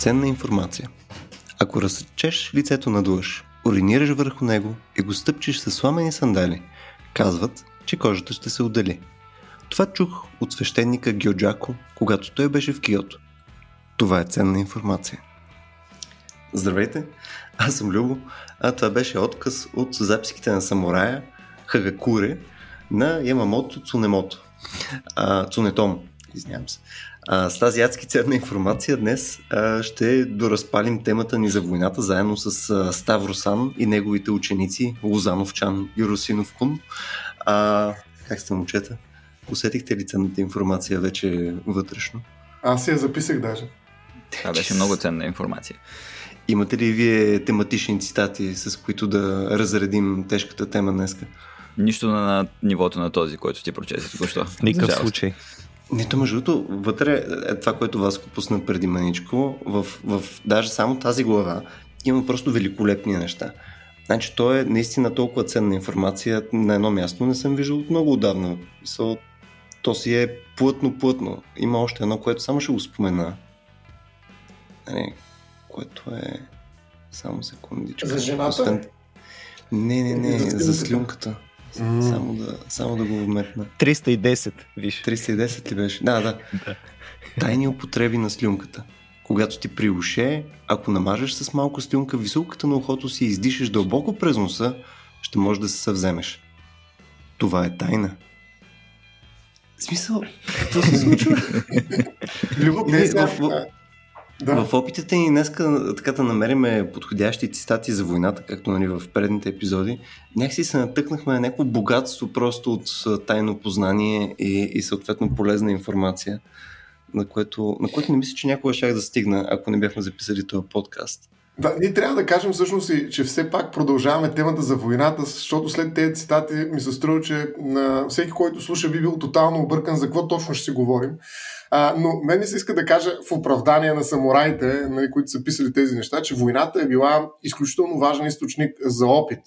Ценна информация. Ако разсечеш лицето на длъж, уринираш върху него и го стъпчеш с сламени сандали, казват, че кожата ще се отдели. Това чух от свещеника Геоджако, когато той беше в Киото. Това е ценна информация. Здравейте, аз съм Любо, а това беше отказ от записките на самурая Хагакуре на Ямамото Цунемото. А, Цунетом, извинявам се. А, с тази адски ценна информация днес а, ще доразпалим темата ни за войната заедно с а, Ставросан и неговите ученици Лозановчан и Русинов Кун. А, как сте момчета? Усетихте ли ценната информация вече вътрешно? Аз я записах даже. Това беше много ценна информация. Имате ли вие тематични цитати, с които да разредим тежката тема днеска? Нищо на нивото на този, който ти прочеси току-що. Никакъв случай. Нито между другото, вътре е това, което вас пусна преди маничко, в, в даже само тази глава има просто великолепни неща. Значи то е наистина толкова ценна информация на едно място, не съм виждал от много отдавна. So, то си е плътно-плътно. Има още едно, което само ще го спомена. Не, което е... Само секундичка. За жената? Не, не, не, за слюнката. Mm. Само, да, само да го вметна. 310, виж. 310 ли беше? Да, да. да. Тайни употреби на слюнката. Когато ти при уше, ако намажеш с малко слюнка високата на ухото си и издишаш дълбоко през носа, ще можеш да се съвземеш. Това е тайна. В смисъл, какво се случва? Любопитно. Да. В опитите ни днес така да намерим подходящи цитати за войната, както нали, в предните епизоди, някакси се натъкнахме на някакво богатство просто от тайно познание и, и съответно полезна информация, на което, на което не мисля, че някога ще да стигна, ако не бяхме записали този подкаст. Да, ние трябва да кажем всъщност, че все пак продължаваме темата за войната, защото след тези цитати ми се струва, че на всеки, който слуша, би бил тотално объркан за какво точно ще си говорим. А, но мен ми се иска да кажа в оправдание на самураите, нали, които са писали тези неща, че войната е била изключително важен източник за опит.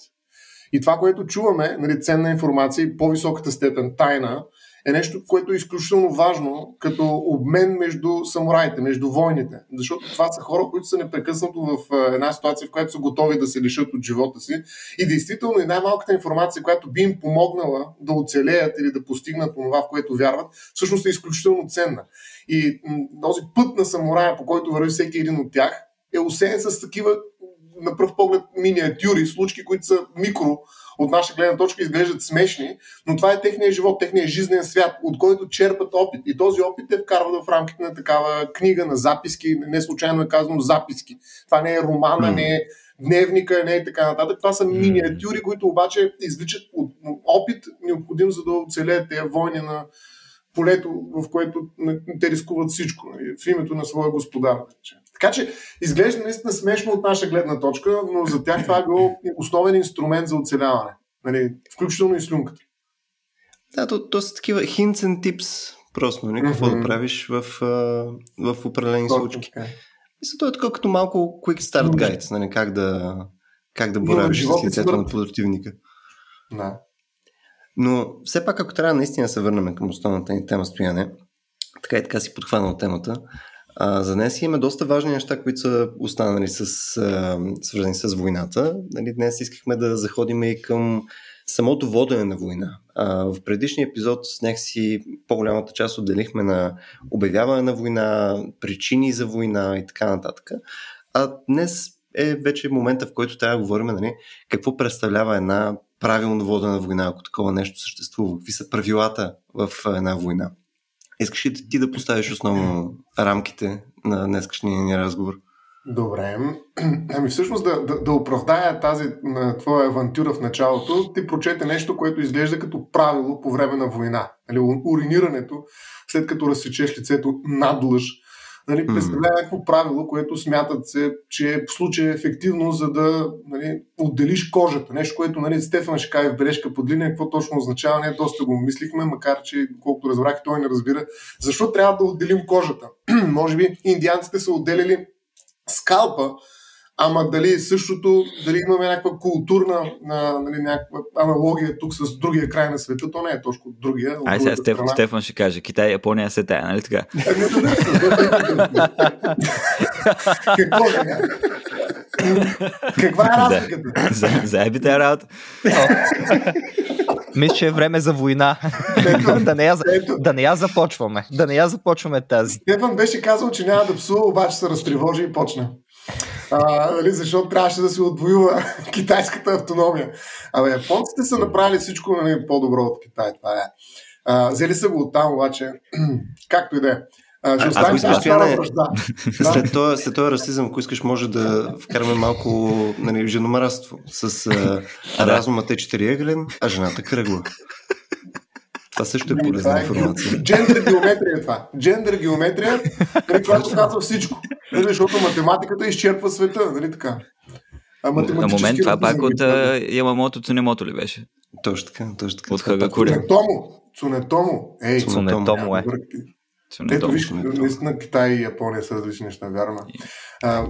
И това, което чуваме, нали, ценна информация и по-високата степен тайна, е нещо, което е изключително важно като обмен между самураите, между войните. Защото това са хора, които са непрекъснато в една ситуация, в която са готови да се лишат от живота си. И действително и най-малката информация, която би им помогнала да оцелеят или да постигнат това, в което вярват, всъщност е изключително ценна. И този път на самурая, по който върви всеки един от тях, е усеян с такива на пръв поглед миниатюри, случки, които са микро, от наша гледна точка изглеждат смешни, но това е техния живот, техния жизнен свят, от който черпат опит. И този опит е вкарват в рамките на такава книга, на записки, не случайно е казано записки. Това не е романа, mm. не е дневника, не е така нататък. Това са миниатюри, които обаче извличат от опит, необходим за да оцелеят тези войни на полето, в което те рискуват всичко, нали, в името на своя господар. Така че изглежда наистина смешно от наша гледна точка, но за тях това е бил основен инструмент за оцеляване. Нали, включително и слюнката. Да, то, то са такива hints and tips, просто, нали, какво mm-hmm. да правиш в, в определени Точно, случки. Okay. Мисля, то е така като малко quick start guide, нали, как да, как да боравиш с лицето на противника. Да. Но все пак, ако трябва наистина да се върнем към основната ни тема стояне, така и така си подхванал темата, а, за днес имаме доста важни неща, които са останали с, а, свързани с войната. Нали, днес искахме да заходим и към самото водене на война. А, в предишния епизод с някакси по-голямата част отделихме на обявяване на война, причини за война и така нататък. А днес е вече момента, в който трябва да говорим нали, какво представлява една правилно водена война, ако такова нещо съществува, какви са правилата в една война. Искаш ли ти да поставиш основно рамките на днескашния ни разговор? Добре. Ами всъщност да, да, да оправдая тази на твоя авантюра в началото, ти прочете нещо, което изглежда като правило по време на война. Нали, уринирането, след като разсечеш лицето надлъж, нали, представлява някакво правило, което смятат се, че е в случай ефективно, за да нали, отделиш кожата. Нещо, което нали, Стефан ще каже в бележка под линия, какво точно означава, не доста го мислихме, макар че, колкото разбрах, той не разбира. Защо трябва да отделим кожата? Може би индианците са отделили скалпа, Ама дали същото, дали имаме някаква културна нали, някаква аналогия тук с другия край на света, то не е точно другия. Ай сега Стефан, Стефан ще каже, Китай, Япония се тая, нали така? Какво сега? Каква е разликата? За, заебите е работа. Мисля, че е време за война. Да, не я, да не я започваме. Да не я започваме тази. Стефан беше казал, че няма да псува, обаче се разтревожи и почна. А, нали, защото трябваше да се отвоюва китайската автономия. Абе, японците са направили всичко нали, по-добро от Китай. Това е. А, взели са го оттам, обаче, както и да е. А, Ще А, оставим връжда. Да. След този, след този расизъм, ако искаш, може да вкараме малко нали, женомараство с а, разумът е четириъгълен, а жената кръгла. Това също е Това полезна е информация. Джендър геометрия е това. Джендър геометрия, нали, която казва всичко. Нали, защото математиката изчерпва света, нали така? А На момент това пак от Ямамото Цунемото ли беше? Точно така, точно така. От е Хагакури. Цунетомо. Цунетомо. Ей, Цунетомо. Е. бъркате. Ето виж, наистина Китай и Япония са различни неща, вярно. е. А,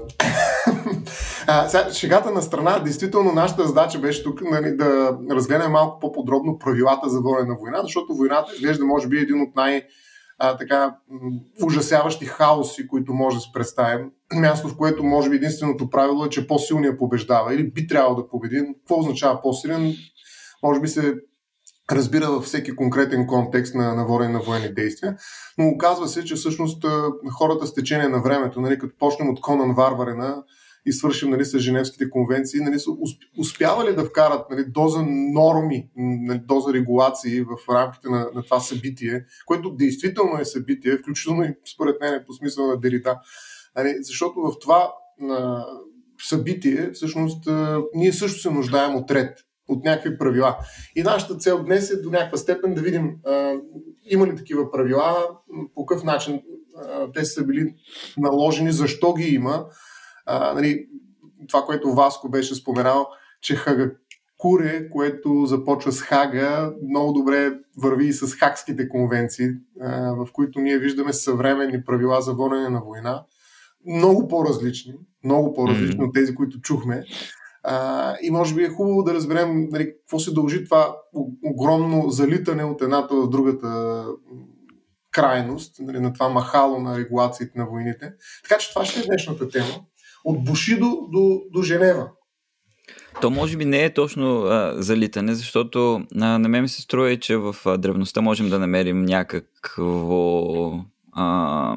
а, сега, шегата на страна, действително нашата задача беше тук нали, да разгледаме малко по-подробно правилата за водене на война, защото войната изглежда може би един от най- а, така, ужасяващи хаоси, които може да се представим. Място, в което може би единственото правило е, че по-силният побеждава или би трябвало да победи. Какво означава по-силен? Може би се разбира във всеки конкретен контекст на, на на военни действия. Но оказва се, че всъщност хората с течение на времето, нали, като почнем от Конан Варварена и свършим нали, с Женевските конвенции, нали, са усп- успявали да вкарат нали, доза норми, нали, доза регулации в рамките на, на това събитие, което действително е събитие, включително и според мен е по смисъл на Дерида. Нали, защото в това а, събитие, всъщност, ние също се нуждаем от ред, от някакви правила. И нашата цел днес е до някаква степен да видим а, има ли такива правила, по какъв начин а, те са били наложени, защо ги има. А, нали, това, което Васко беше споменал, че Хагакуре, което започва с Хага, много добре върви и с Хакските конвенции, а, в които ние виждаме съвременни правила за водене на война, много по-различни, много по-различни Мгм. от тези, които чухме. А, и може би е хубаво да разберем нали, какво се дължи това огромно залитане от едната в другата крайност, нали, на това махало на регулациите на войните. Така че това ще е днешната тема. От Бушидо до, до Женева. То може би не е точно а, залитане, защото а, на мен ми се струва, че в а, древността можем да намерим някакво а,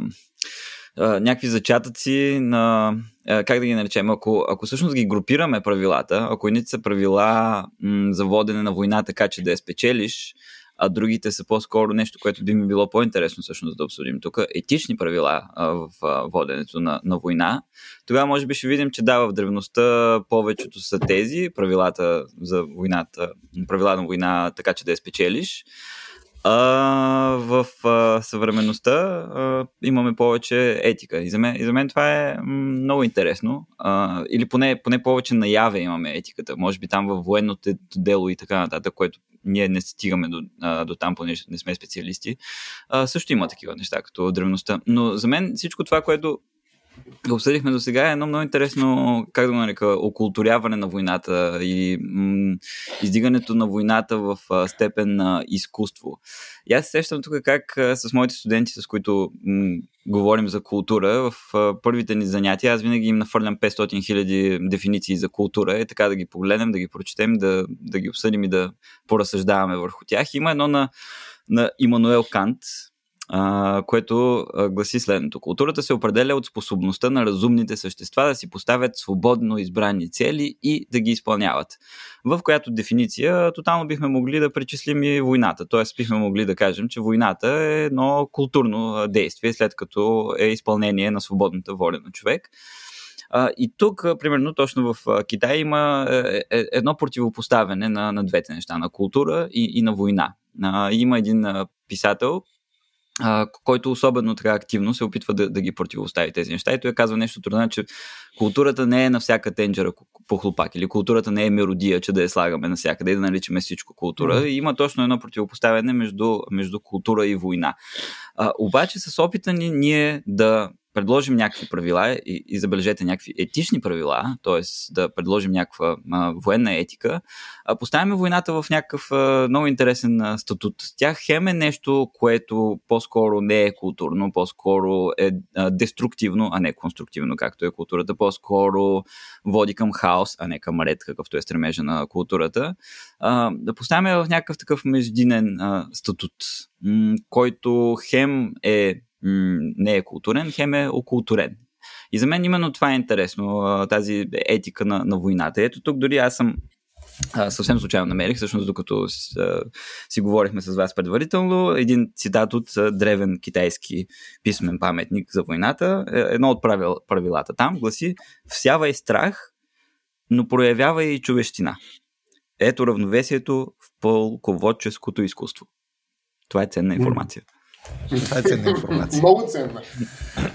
а, някакви зачатъци на а, как да ги наречем, ако, ако всъщност ги групираме правилата, ако едните са правила м, за водене на война така, че да я спечелиш, а другите са по-скоро нещо, което би ми било по-интересно всъщност да обсъдим тук, етични правила в воденето на, на война, тогава може би ще видим, че да, в древността повечето са тези, правилата за войната, правила на война, така че да я спечелиш. А, в а, съвременността а, имаме повече етика. И за мен, и за мен това е много интересно. А, или поне, поне повече наяве имаме етиката. Може би там във военното дело и така нататък, което ние не стигаме до, а, до там, понеже не сме специалисти. А, също има такива неща, като древността. Но за мен всичко това, което обсъдихме до сега едно много интересно, как да го нарека, окултуряване на войната и м- издигането на войната в а, степен на изкуство. И аз се сещам тук как а, с моите студенти, с които м- говорим за култура, в а, първите ни занятия аз винаги им нафърлям 500 хиляди дефиниции за култура и така да ги погледнем, да ги прочетем, да, да ги обсъдим и да поразсъждаваме върху тях. Има едно на, на Имануел Кант, което гласи следното. Културата се определя от способността на разумните същества да си поставят свободно избрани цели и да ги изпълняват. В която дефиниция тотално бихме могли да причислим и войната. Тоест бихме могли да кажем, че войната е едно културно действие, след като е изпълнение на свободната воля на човек. И тук, примерно, точно в Китай има е, е, едно противопоставяне на, на двете неща, на култура и, и на война. Има един писател, а, който особено така активно се опитва да, да ги противостави тези неща. И той казва нещо трудно, че културата не е на всяка тенджера по хлопак или културата не е меродия, че да я слагаме навсякъде и да наричаме всичко култура. Mm-hmm. И има точно едно противопоставяне между, между култура и война. А, обаче с опита ни ние да предложим някакви правила и, и забележете някакви етични правила, т.е. да предложим някаква а, военна етика, а, поставяме войната в някакъв а, много интересен а, статут. Тя хем е нещо, което по-скоро не е културно, по-скоро е а, деструктивно, а не конструктивно, както е културата, по-скоро води към хаос, а не към ред, какъвто е стремежа на културата. А, да поставяме в някакъв такъв междинен а, статут, м- който хем е не е културен, хем е окултурен. И за мен именно това е интересно, тази етика на, на войната. Ето тук дори аз съм съвсем случайно намерих, всъщност докато си говорихме с вас предварително, един цитат от древен китайски писмен паметник за войната. Е, едно от правил, правилата там гласи всявай страх, но проявява и човещина. Ето равновесието в полководческото изкуство. Това е ценна информация. Mm. Това е ценна информация. Много ценна.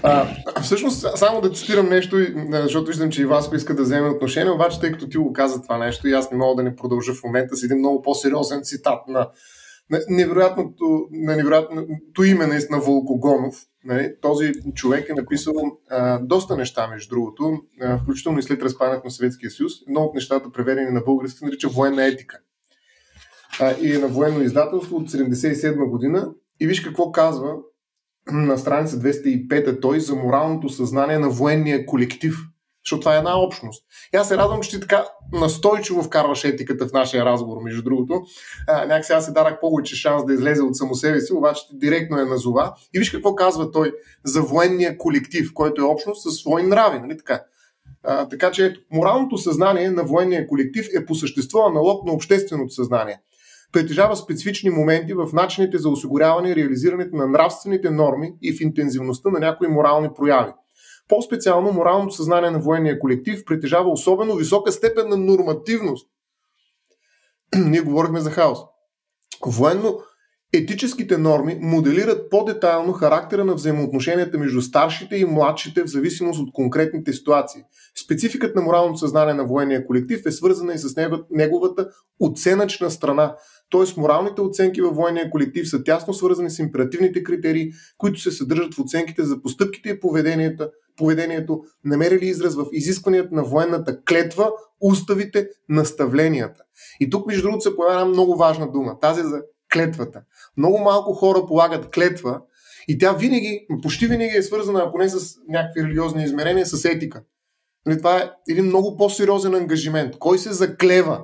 А, всъщност, само да цитирам нещо, защото виждам, че и Васко иска да вземе отношение, обаче, тъй като ти го каза това нещо и аз не мога да не продължа в момента с един много по-сериозен цитат на, на невероятното, на невероятното име наистина Волкогонов. Нали? Този човек е написал а, доста неща, между другото, а, включително и след разпадането на Съветския съюз. Едно от нещата, преведени на български, се нарича военна етика. А, и е на военно издателство от 1977 година и виж какво казва на страница 205 той за моралното съзнание на военния колектив. Защото това е една общност. И аз се радвам, че ти така настойчиво вкарваш етиката в нашия разговор, между другото. Някак сега се дарах повече шанс да излезе от само себе си, обаче директно е назова. И виж какво казва той за военния колектив, който е общност със свои нрави. Нали така? А, така че ето, моралното съзнание на военния колектив е по същество аналог на общественото съзнание притежава специфични моменти в начините за осигуряване и реализирането на нравствените норми и в интензивността на някои морални прояви. По-специално моралното съзнание на военния колектив притежава особено висока степен на нормативност. Ние говорихме за хаос. Военно Етическите норми моделират по-детайлно характера на взаимоотношенията между старшите и младшите в зависимост от конкретните ситуации. Спецификът на моралното съзнание на военния колектив е свързана и с неговата оценъчна страна, т.е. моралните оценки във военния колектив са тясно свързани с императивните критерии, които се съдържат в оценките за постъпките и поведението, поведението намерили израз в изискванията на военната клетва, уставите, наставленията. И тук, между другото, се появява една много важна дума, тази за клетвата. Много малко хора полагат клетва и тя винаги, почти винаги е свързана, ако не с някакви религиозни измерения, с етика. Нали, това е един много по-сериозен ангажимент. Кой се заклева?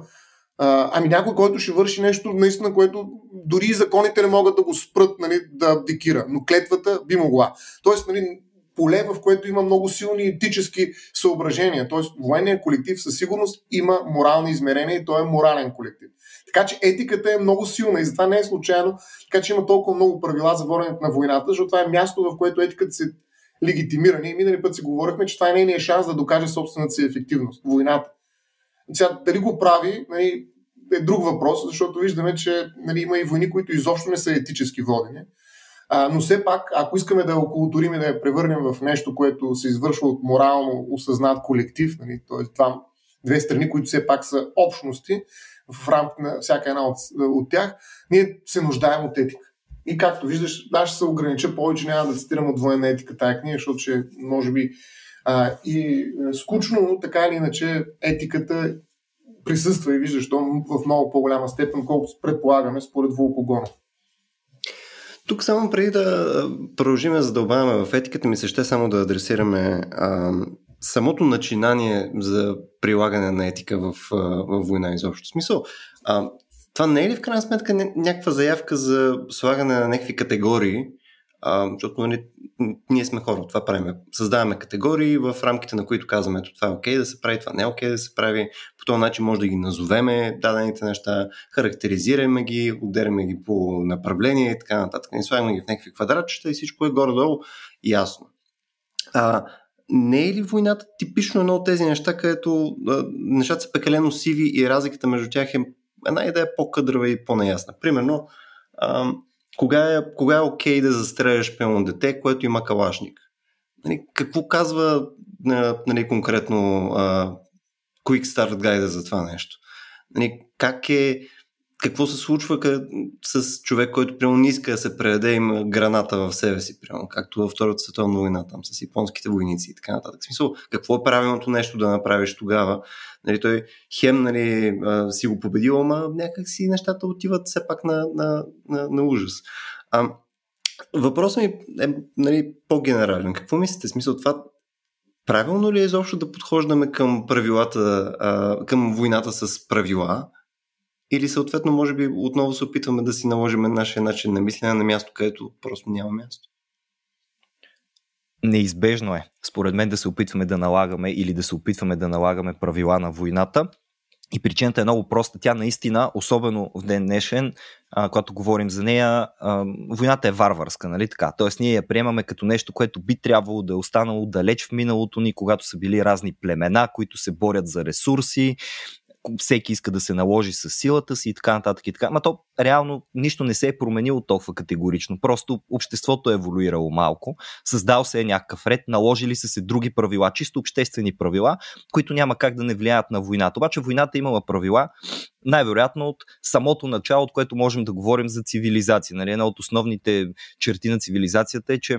Ами някой, който ще върши нещо, наистина, което дори и законите не могат да го спрат нали, да абдикира, но клетвата би могла. Тоест, нали, поле, в което има много силни етически съображения. Тоест, военният колектив със сигурност има морални измерения и той е морален колектив. Така че етиката е много силна и затова не е случайно, така че има толкова много правила за воденето на войната, защото това е място, в което етиката се легитимира. Ние минали път си говорихме, че това е нейният шанс да докаже собствената си ефективност. Войната. Сега, дали го прави, нали, е друг въпрос, защото виждаме, че нали, има и войни, които изобщо не са етически водени. А, но все пак, ако искаме да я окултурим и да я превърнем в нещо, което се извършва от морално осъзнат колектив, нали, т.е. това две страни, които все пак са общности, в рамките на всяка една от, от тях, ние се нуждаем от етика. И както виждаш, аз ще се огранича повече, няма да цитирам от военна етика тая книга, защото ще, може би, а, и скучно, но така или иначе етиката присъства и виждаш то в много по-голяма степен, колкото предполагаме според Волкогонов. Тук само преди да продължим да задълбаваме в етиката, ми се ще само да адресираме а, самото начинание за прилагане на етика в, в война изобщо. Смисъл, а, това не е ли в крайна сметка някаква заявка за слагане на някакви категории, а, защото нали, ние сме хора, това правим. Създаваме категории, в рамките на които казваме, ето това е окей okay да се прави, това не е окей okay да се прави. По този начин може да ги назовеме дадените неща, характеризираме ги, отделяме ги по направление и така нататък. Не слагаме ги в някакви квадратчета и всичко е горе-долу ясно. А, не е ли войната типично едно от тези неща, където а, нещата са пекалено сиви и разликата между тях е една идея по-къдрава и по-неясна? Примерно, а, кога е, кога е окей да застреляш пълно дете, което има калашник? Нали, какво казва нали, конкретно а, Quick Start Guide за това нещо? Нали, как е какво се случва къ... с човек, който прямо не иска да се предаде има граната в себе си, прямо, както във Втората световна война, там с японските войници и така нататък. В смисъл, какво е правилното нещо да направиш тогава? Нали, той хем нали, си го победил, ама някак си нещата отиват все пак на, на, на, на ужас. А, въпросът ми е нали, по-генерален. Какво мислите? Смисъл това правилно ли е изобщо да подхождаме към правилата, а, към войната с правила? Или съответно, може би, отново се опитваме да си наложим нашия начин на мислене на място, където просто няма място? Неизбежно е, според мен, да се опитваме да налагаме или да се опитваме да налагаме правила на войната. И причината е много проста. Тя наистина, особено в ден днешен, а, когато говорим за нея, а, войната е варварска, нали така? Тоест ние я приемаме като нещо, което би трябвало да е останало далеч в миналото ни, когато са били разни племена, които се борят за ресурси, всеки иска да се наложи с силата си и така нататък и така. Ма то реално нищо не се е променило толкова категорично. Просто обществото е еволюирало малко, създал се е някакъв ред, наложили са се други правила, чисто обществени правила, които няма как да не влияят на войната. Обаче войната имала правила, най-вероятно от самото начало, от което можем да говорим за цивилизация. Нали? Една от основните черти на цивилизацията е, че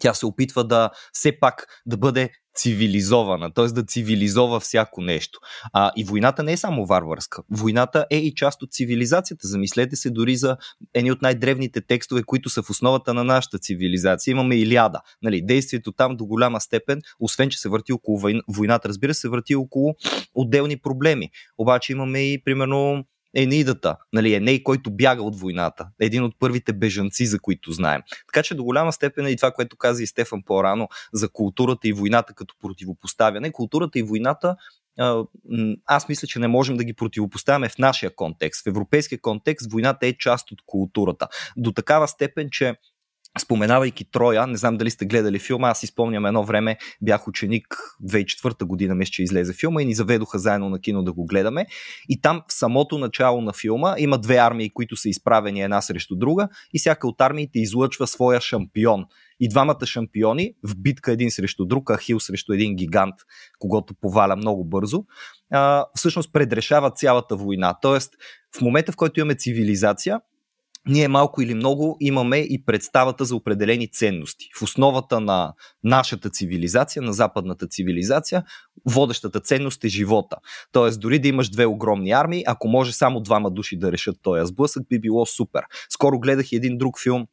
тя се опитва да все пак да бъде цивилизована, т.е. да цивилизова всяко нещо. А, и войната не е само варварска. Войната е и част от цивилизацията. Замислете се дори за едни от най-древните текстове, които са в основата на нашата цивилизация. Имаме Илиада. Нали, действието там до голяма степен, освен че се върти около войната, разбира се, върти около отделни проблеми. Обаче имаме и, примерно, Енидата, нали, Еней, който бяга от войната. Един от първите бежанци, за които знаем. Така че до голяма степен е и това, което каза и Стефан по-рано за културата и войната като противопоставяне. Културата и войната аз мисля, че не можем да ги противопоставяме в нашия контекст. В европейския контекст войната е част от културата. До такава степен, че Споменавайки Троя, не знам дали сте гледали филма, аз си спомням едно време, бях ученик 2004 година, мисля, че излезе филма и ни заведоха заедно на кино да го гледаме. И там в самото начало на филма има две армии, които са изправени една срещу друга и всяка от армиите излъчва своя шампион. И двамата шампиони в битка един срещу друг, Ахил срещу един гигант, когато поваля много бързо, всъщност предрешават цялата война. Тоест, в момента, в който имаме цивилизация, ние малко или много имаме и представата за определени ценности. В основата на нашата цивилизация, на западната цивилизация, водещата ценност е живота. Тоест, дори да имаш две огромни армии, ако може само двама души да решат този сблъсък, би било супер. Скоро гледах един друг филм,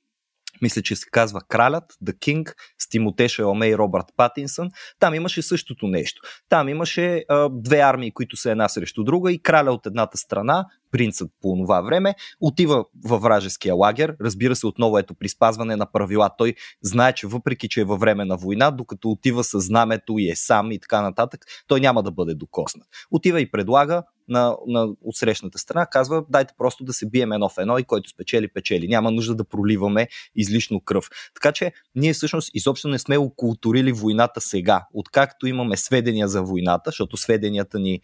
мисля, че се казва Кралят, The King, с Тимоте Шалме и Робърт Патинсън. Там имаше същото нещо. Там имаше а, две армии, които са една срещу друга и краля от едната страна принцът по това време, отива във вражеския лагер, разбира се отново ето при спазване на правила. Той знае, че въпреки, че е във време на война, докато отива с знамето и е сам и така нататък, той няма да бъде докоснат. Отива и предлага на, на отсрещната страна, казва, дайте просто да се бием едно в едно и който спечели, печели. Няма нужда да проливаме излишно кръв. Така че ние всъщност изобщо не сме окултурили войната сега. Откакто имаме сведения за войната, защото сведенията ни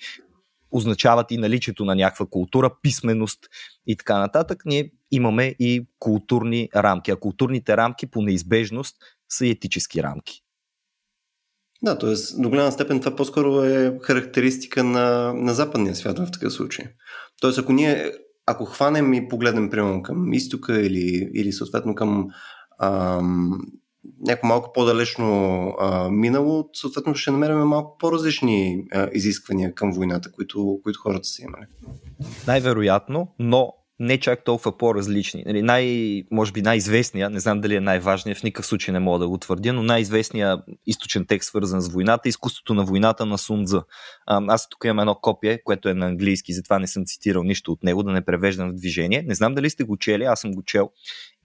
означават и наличието на някаква култура, писменост и така нататък, ние имаме и културни рамки. А културните рамки по неизбежност са етически рамки. Да, т.е. до голяма степен това по-скоро е характеристика на, на западния свят в такъв случай. Тоест, ако ние, ако хванем и погледнем примерно към изтока или, или съответно към ам, някакво малко по-далечно а, минало, съответно ще намерим малко по-различни а, изисквания към войната, които, които хората са имали. Най-вероятно, но не чак толкова по-различни. Нали, най, може би най-известния, не знам дали е най-важният, в никакъв случай не мога да го твърдя, но най-известният източен текст, свързан с войната, е изкуството на войната на Сунза. Аз тук имам едно копие, което е на английски, затова не съм цитирал нищо от него, да не превеждам в движение. Не знам дали сте го чели, аз съм го чел.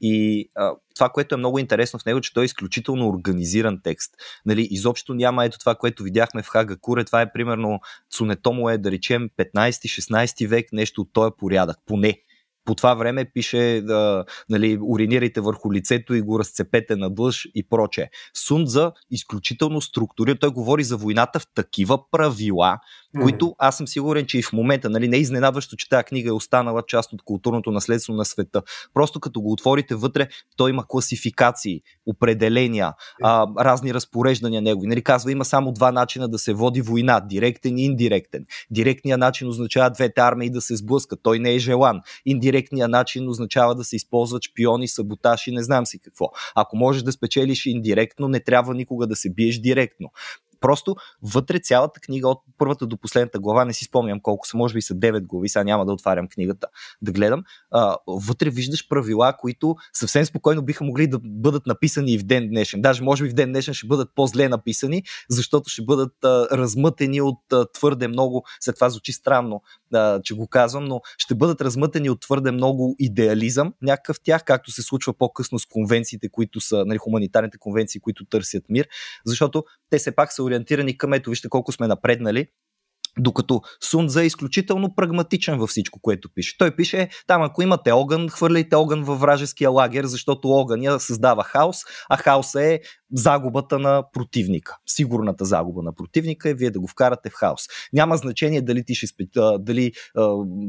И а, това, което е много интересно в него, че той е изключително организиран текст. Нали, изобщо няма ето това, което видяхме в Хага Куре. Това е примерно Цунетомо е, да речем, 15-16 век, нещо от този порядък, поне по това време пише да, нали, уринирайте върху лицето и го разцепете на дъжд и проче. Сунза изключително структурира, той говори за войната в такива правила, които аз съм сигурен, че и в момента, нали, не е изненадващо, че тази книга е останала част от културното наследство на света. Просто като го отворите вътре, той има класификации, определения, а, разни разпореждания негови. Нали, казва, има само два начина да се води война, директен и индиректен. Директният начин означава двете армии да се сблъскат, той не е желан. Индиректният начин означава да се използват шпиони, саботаж и не знам си какво. Ако можеш да спечелиш индиректно, не трябва никога да се биеш директно. Просто вътре цялата книга от първата до последната глава, не си спомням колко са, може би са 9 глави, сега няма да отварям книгата да гледам. А, вътре виждаш правила, които съвсем спокойно биха могли да бъдат написани и в ден днешен. Даже може би в ден днешен ще бъдат по-зле написани, защото ще бъдат а, размътени от а, твърде много, след това звучи странно, а, че го казвам, но ще бъдат размътени от твърде много идеализъм, някакъв тях, както се случва по-късно с конвенциите, които са, нали, хуманитарните конвенции, които търсят мир, защото те все пак са ориентирани към ето, вижте колко сме напреднали, докато Сунза е изключително прагматичен във всичко, което пише. Той пише, там ако имате огън, хвърляйте огън във вражеския лагер, защото огъня създава хаос, а хаоса е загубата на противника. Сигурната загуба на противника е вие да го вкарате в хаос. Няма значение дали ти ще, спе, дали,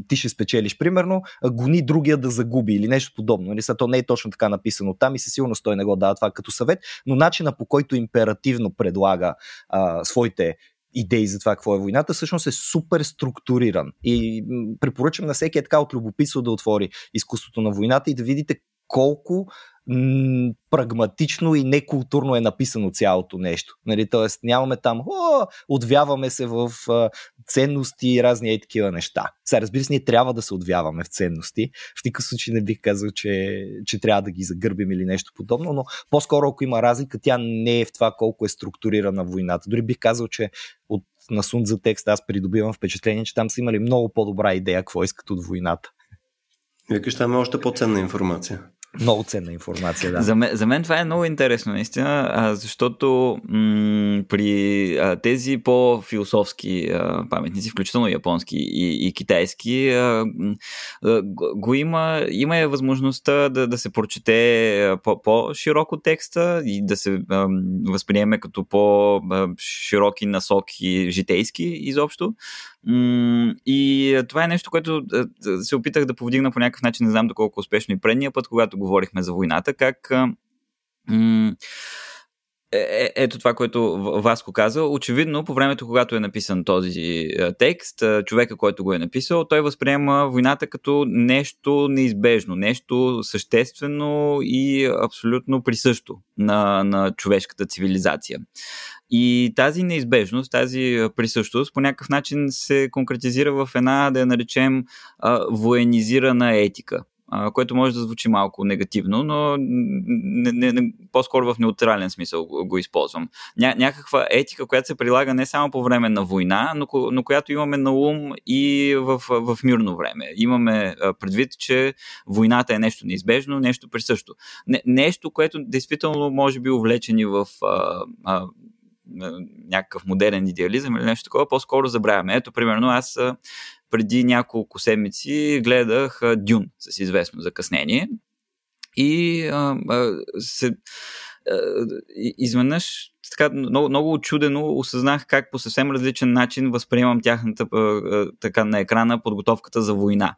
ти ще спечелиш, примерно, гони другия да загуби или нещо подобно. Нали? То не е точно така написано там и със сигурност той не го дава това като съвет, но начина по който императивно предлага а, своите идеи за това какво е войната, всъщност е супер структуриран. И препоръчвам на всеки е така от любопитство да отвори изкуството на войната и да видите колко прагматично и некултурно е написано цялото нещо. Нали, Тоест нямаме там, о, отвяваме се в а, ценности и разни е такива неща. Сега разбира се, ние трябва да се отвяваме в ценности. В никакъв случай не бих казал, че, че трябва да ги загърбим или нещо подобно, но по-скоро ако има разлика, тя не е в това колко е структурирана войната. Дори бих казал, че от на Сун за текст аз придобивам впечатление, че там са имали много по-добра идея какво искат от войната. Викаш, там е още по-ценна информация. Много ценна информация, да. За мен, за мен това е много интересно, наистина, защото м- при а, тези по-философски а, паметници, включително японски и, и китайски, а, а, го има, има е възможността да, да се прочете по, по-широко текста и да се а, възприеме като по-широки насоки житейски изобщо. И това е нещо, което се опитах да повдигна по някакъв начин, не знам доколко успешно и предния път, когато говорихме за войната, как е, е, ето това, което Васко каза. Очевидно, по времето, когато е написан този текст, човека, който го е написал, той възприема войната като нещо неизбежно, нещо съществено и абсолютно присъщо на, на човешката цивилизация. И тази неизбежност, тази присъщност по някакъв начин се конкретизира в една, да я наречем, военизирана етика което може да звучи малко негативно, но не, не, не, по-скоро в неутрален смисъл го, го използвам. Ня, някаква етика, която се прилага не само по време на война, но, но която имаме на ум и в, в мирно време. Имаме предвид, че войната е нещо неизбежно, нещо присъщо. Не, нещо, което действително може би увлечени в а, а, някакъв модерен идеализъм или нещо такова, по-скоро забравяме. Ето, примерно, аз преди няколко седмици гледах Дюн с известно закъснение. И а, а, се, а, изведнъж така много, много очудено осъзнах как по съвсем различен начин възприемам тяхната така на екрана подготовката за война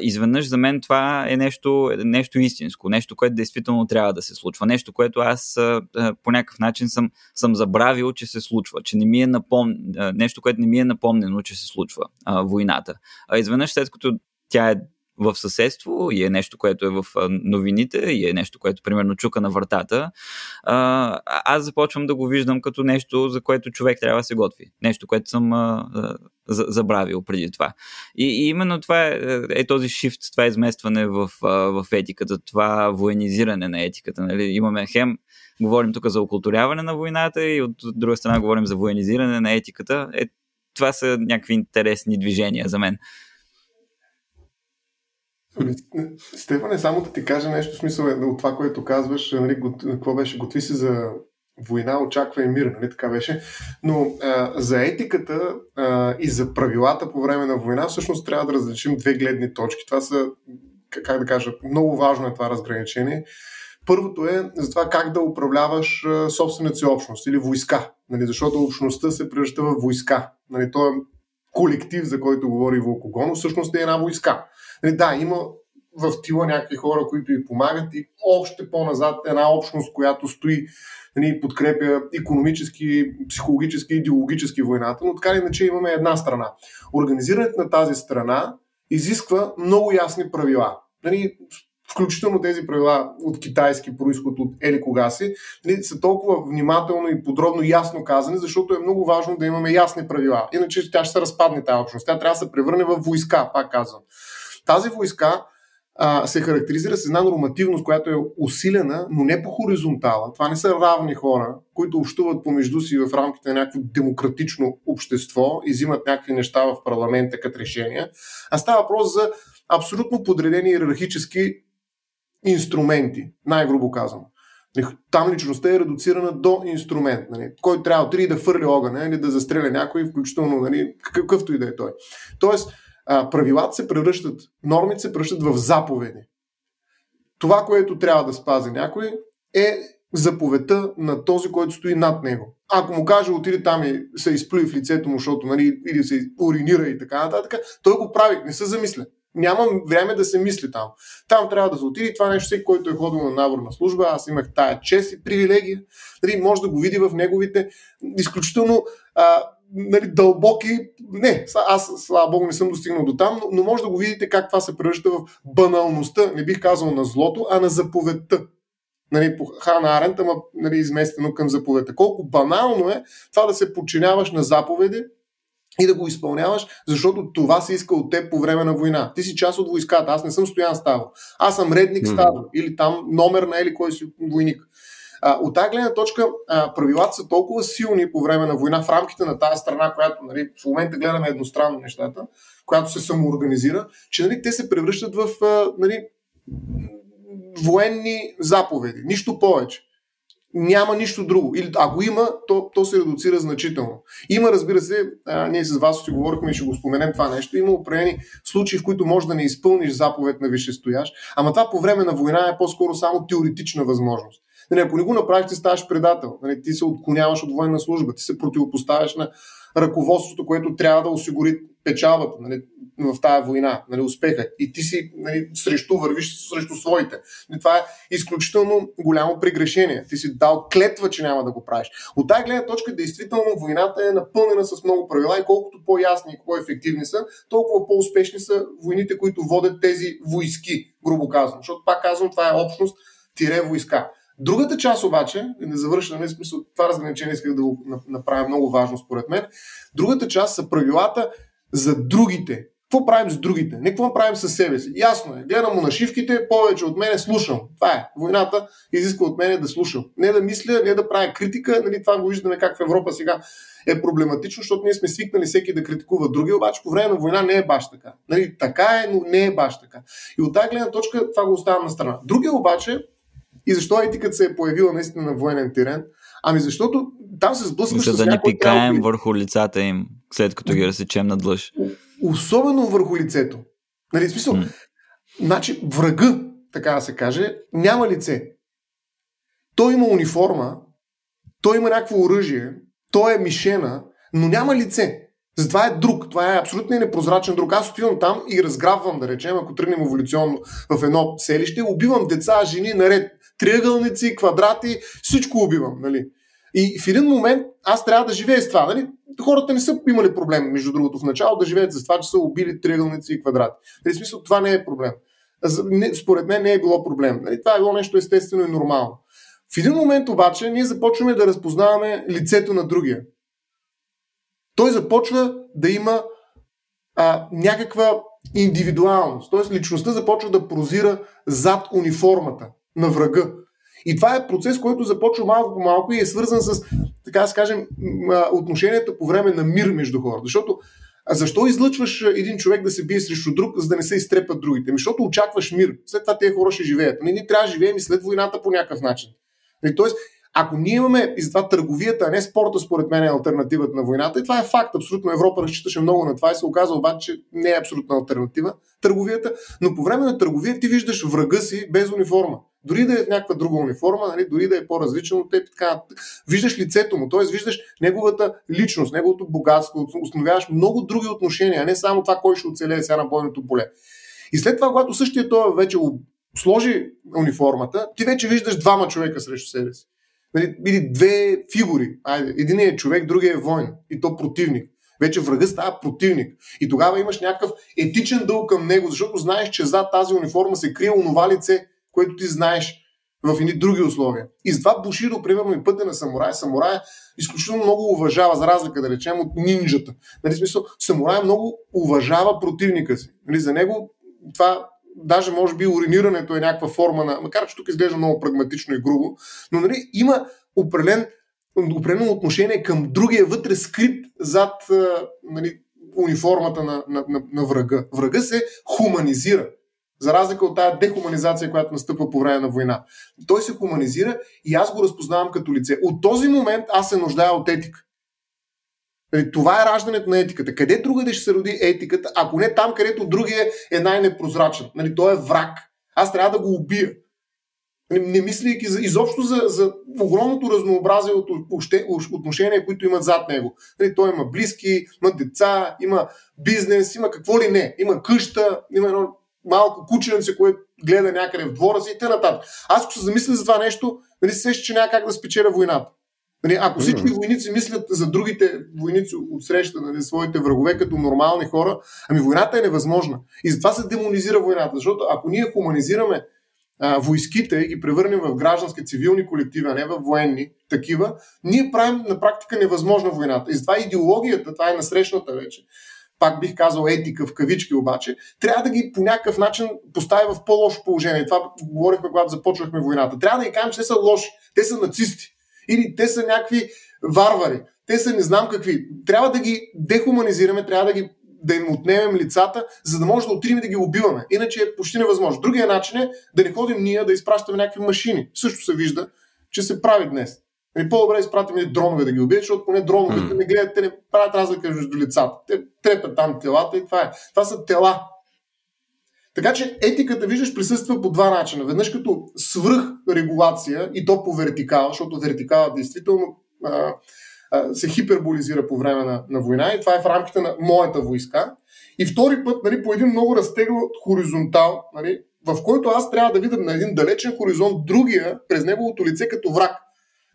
изведнъж за мен това е нещо, нещо истинско, нещо, което действително трябва да се случва, нещо, което аз по някакъв начин съм, съм забравил, че се случва, че не ми е напом... нещо, което не ми е напомнено, че се случва войната. А изведнъж след като тя е в съседство и е нещо, което е в новините и е нещо, което примерно чука на вратата, а, аз започвам да го виждам като нещо, за което човек трябва да се готви. Нещо, което съм а, а, забравил преди това. И, и именно това е, е този шифт, това изместване в, а, в етиката, това военизиране на етиката. Нали? Имаме хем, говорим тук за окултуряване на войната и от друга страна говорим за военизиране на етиката. Е, това са някакви интересни движения за мен. Ами, Стефане, само да ти кажа нещо смисъл е, от това, което казваш, нали, какво беше, готви се за война, очаква и мир, нали така беше. Но а, за етиката а, и за правилата по време на война всъщност трябва да различим две гледни точки. Това са, как да кажа, много важно е това разграничение. Първото е за това как да управляваш собствената си общност или войска, нали, защото общността се превръща в войска. Нали, то е колектив, за който говори Вълкогонов, всъщност е една войска. Нали, да, има в тила някакви хора, които и помагат и още по-назад една общност, която стои нали, подкрепя економически, психологически, идеологически войната, но така иначе имаме една страна. Организирането на тази страна изисква много ясни правила. Нали, включително тези правила от китайски происход, от ели кога си, нали, са толкова внимателно и подробно ясно казани, защото е много важно да имаме ясни правила. Иначе тя ще се разпадне тази общност. Тя трябва да се превърне в войска, пак казвам. Тази войска а, се характеризира с една нормативност, която е усилена, но не по хоризонтала. Това не са равни хора, които общуват помежду си в рамките на някакво демократично общество и взимат някакви неща в парламента като решения, а става въпрос за абсолютно подредени иерархически инструменти, най-грубо казано. Там личността е редуцирана до инструмент, нали, който трябва да да фърли огъня или да застреля някой, включително нали, какъвто и да е той. Тоест, правилата се превръщат, нормите се превръщат в заповеди. Това, което трябва да спази някой, е заповедта на този, който стои над него. Ако му каже отиде там и се изплюи в лицето му, защото нали, или се уринира и така нататък, той го прави, не се замисля. Нямам време да се мисли там. Там трябва да се отиде. Това нещо, всеки, който е ходил на наборна служба, аз имах тая чест и привилегия. Нали, може да го види в неговите изключително а, нали, дълбоки. Не, аз, слава Богу, не съм достигнал до там, но, но може да го видите как това се превръща в баналността, не бих казал на злото, а на заповедта. Нали, по Хана Арент, ама нали, изместено към заповедта. Колко банално е това да се подчиняваш на заповеди, и да го изпълняваш, защото това се иска от теб по време на война. Ти си част от войската. Аз не съм Стоян Ставо. Аз съм редник mm-hmm. Ставо. Или там номер на или кой си войник. От тази гледна точка правилата са толкова силни по време на война в рамките на тази страна, която нали, в момента гледаме едностранно нещата, която се самоорганизира, че нали, те се превръщат в нали, военни заповеди. Нищо повече. Няма нищо друго. Или ако има, то, то се редуцира значително. Има, разбира се, а, ние с вас си говорихме и ще го споменем това нещо. Има определени случаи, в които може да не изпълниш заповед на висшестоящ, ама това по време на война е по-скоро само теоретична възможност. Нали, ако не го направиш, ти ставаш предател. Нали, ти се отклоняваш от военна служба, ти се противопоставяш на ръководството, което трябва да осигури печалбата нали, в тази война, нали, успеха. И ти си нали, срещу, вървиш срещу своите. Нали, това е изключително голямо прегрешение. Ти си дал клетва, че няма да го правиш. От тази гледна точка, действително, войната е напълнена с много правила и колкото по-ясни и по-ефективни са, толкова по-успешни са войните, които водят тези войски, грубо казвам. Защото, пак казвам, това е общност тире войска. Другата част обаче, не завършваме, смисъл, това разграничение исках да го направя много важно според мен. Другата част са правилата за другите. Какво правим с другите? Не какво правим с себе си. Ясно е. Гледам му нашивките, повече от мене слушам. Това е. Войната изисква от мене да слушам. Не да мисля, не да правя критика. Нали, това го виждаме как в Европа сега е проблематично, защото ние сме свикнали всеки да критикува други, обаче по време на война не е баш така. Нали, така е, но не е баш така. И от тази гледна точка това го оставям на страна. Другия обаче и защо етикът се е появила наистина на военен тирен? Ами защото там се сблъскваш За да не пикаем трябва... върху лицата им, след като ги разсечем на длъж. Особено върху лицето. Нали, смисъл, mm. значи врага, така да се каже, няма лице. Той има униформа, той има някакво оръжие, той е мишена, но няма лице. Затова е друг. Това е абсолютно непрозрачен друг. Аз отивам там и разграбвам, да речем, ако тръгнем еволюционно в едно селище, убивам деца, жени, наред триъгълници, квадрати, всичко убивам. Нали? И в един момент аз трябва да живея с това. Нали? Хората не са имали проблем, между другото, в начало да живеят с това, че са убили триъгълници и квадрати. Нали, смисъл, това не е проблем. Според мен не е било проблем. Нали? Това е било нещо естествено и нормално. В един момент обаче ние започваме да разпознаваме лицето на другия. Той започва да има а, някаква индивидуалност. Т.е. личността започва да прозира зад униформата на врага. И това е процес, който започва малко по малко и е свързан с, така да скажем, отношенията по време на мир между хората. Защото а защо излъчваш един човек да се бие срещу друг, за да не се изтрепат другите? Ами, защото очакваш мир. След това тези хора ще живеят. Ние, ние трябва да живеем и след войната по някакъв начин. И, тоест, ако ние имаме и затова търговията, а не спорта, според мен е альтернативата на войната, и това е факт. Абсолютно Европа разчиташе много на това и се оказа обаче, че не е абсолютна альтернатива търговията. Но по време на търговия ти виждаш врага си без униформа. дори да е в някаква друга униформа, нали, дори да е по-различен от теб, така, виждаш лицето му, т.е. виждаш неговата личност, неговото богатство, установяваш много други отношения, а не само това, кой ще оцелее сега на бойното поле. И след това, когато същия той вече сложи униформата, ти вече виждаш двама човека срещу себе си. Нали, или две фигури. Айде, един е човек, другия е войн. И то противник. Вече врага става противник. И тогава имаш някакъв етичен дълг към него, защото знаеш, че зад тази униформа се крие онова лице, което ти знаеш в едни други условия. И с това Бушидо, примерно, и пътя на самурай, самурай изключително много уважава, за разлика да речем от нинджата. Нали, смисъл, самурай много уважава противника си. Нали, за него това даже може би уринирането е някаква форма на, макар че тук изглежда много прагматично и грубо, но нали, има определен, определено отношение към другия вътре скрит зад нали, униформата на, на, на, на врага. Врага се хуманизира. За разлика от тази дехуманизация, която настъпва по време на война. Той се хуманизира и аз го разпознавам като лице. От този момент аз се нуждая от етика. Нали, това е раждането на етиката. Къде другаде ще се роди етиката, ако не там, където другия е най-непрозрачен? Нали, той е враг. Аз трябва да го убия. Нали, не мислейки за, изобщо за, за огромното разнообразие от отношения, които имат зад него. Нали, той има близки, има деца, има бизнес, има какво ли не. Има къща, има едно малко кученце, което гледа някъде в двора си и т.н. Аз ако се замисля за това нещо, нали, се че няма как да спечеля войната. Нали, ако всички войници мислят за другите войници от среща, нали, своите врагове като нормални хора, ами войната е невъзможна. И затова се демонизира войната. Защото ако ние хуманизираме а, войските и ги превърнем в граждански цивилни колективи, а не в военни такива, ние правим на практика невъзможна войната. И затова идеологията, това е насрещната вече, пак бих казал етика в кавички обаче, трябва да ги по някакъв начин поставя в по-лошо положение. Това говорихме, когато започвахме войната. Трябва да ги кажем, че те са лоши. Те са нацисти. Или те са някакви варвари. Те са не знам какви. Трябва да ги дехуманизираме, трябва да ги да им отнемем лицата, за да може да отидем да ги убиваме. Иначе е почти невъзможно. Другия начин е да не ходим ние да изпращаме някакви машини. Също се вижда, че се прави днес. И нали, по-добре изпратим дронове да ги убият, защото поне дроновете mm. не гледат, те не правят разлика между лицата. Те трепят там телата и това е. Това са тела. Така че етиката, виждаш, присъства по два начина. Веднъж като свръхрегулация и то по вертикала, защото вертикала действително а, а, се хиперболизира по време на, на война и това е в рамките на моята войска. И втори път нали, по един много разтеглят хоризонтал, нали, в който аз трябва да видя на един далечен хоризонт другия през неговото лице като враг.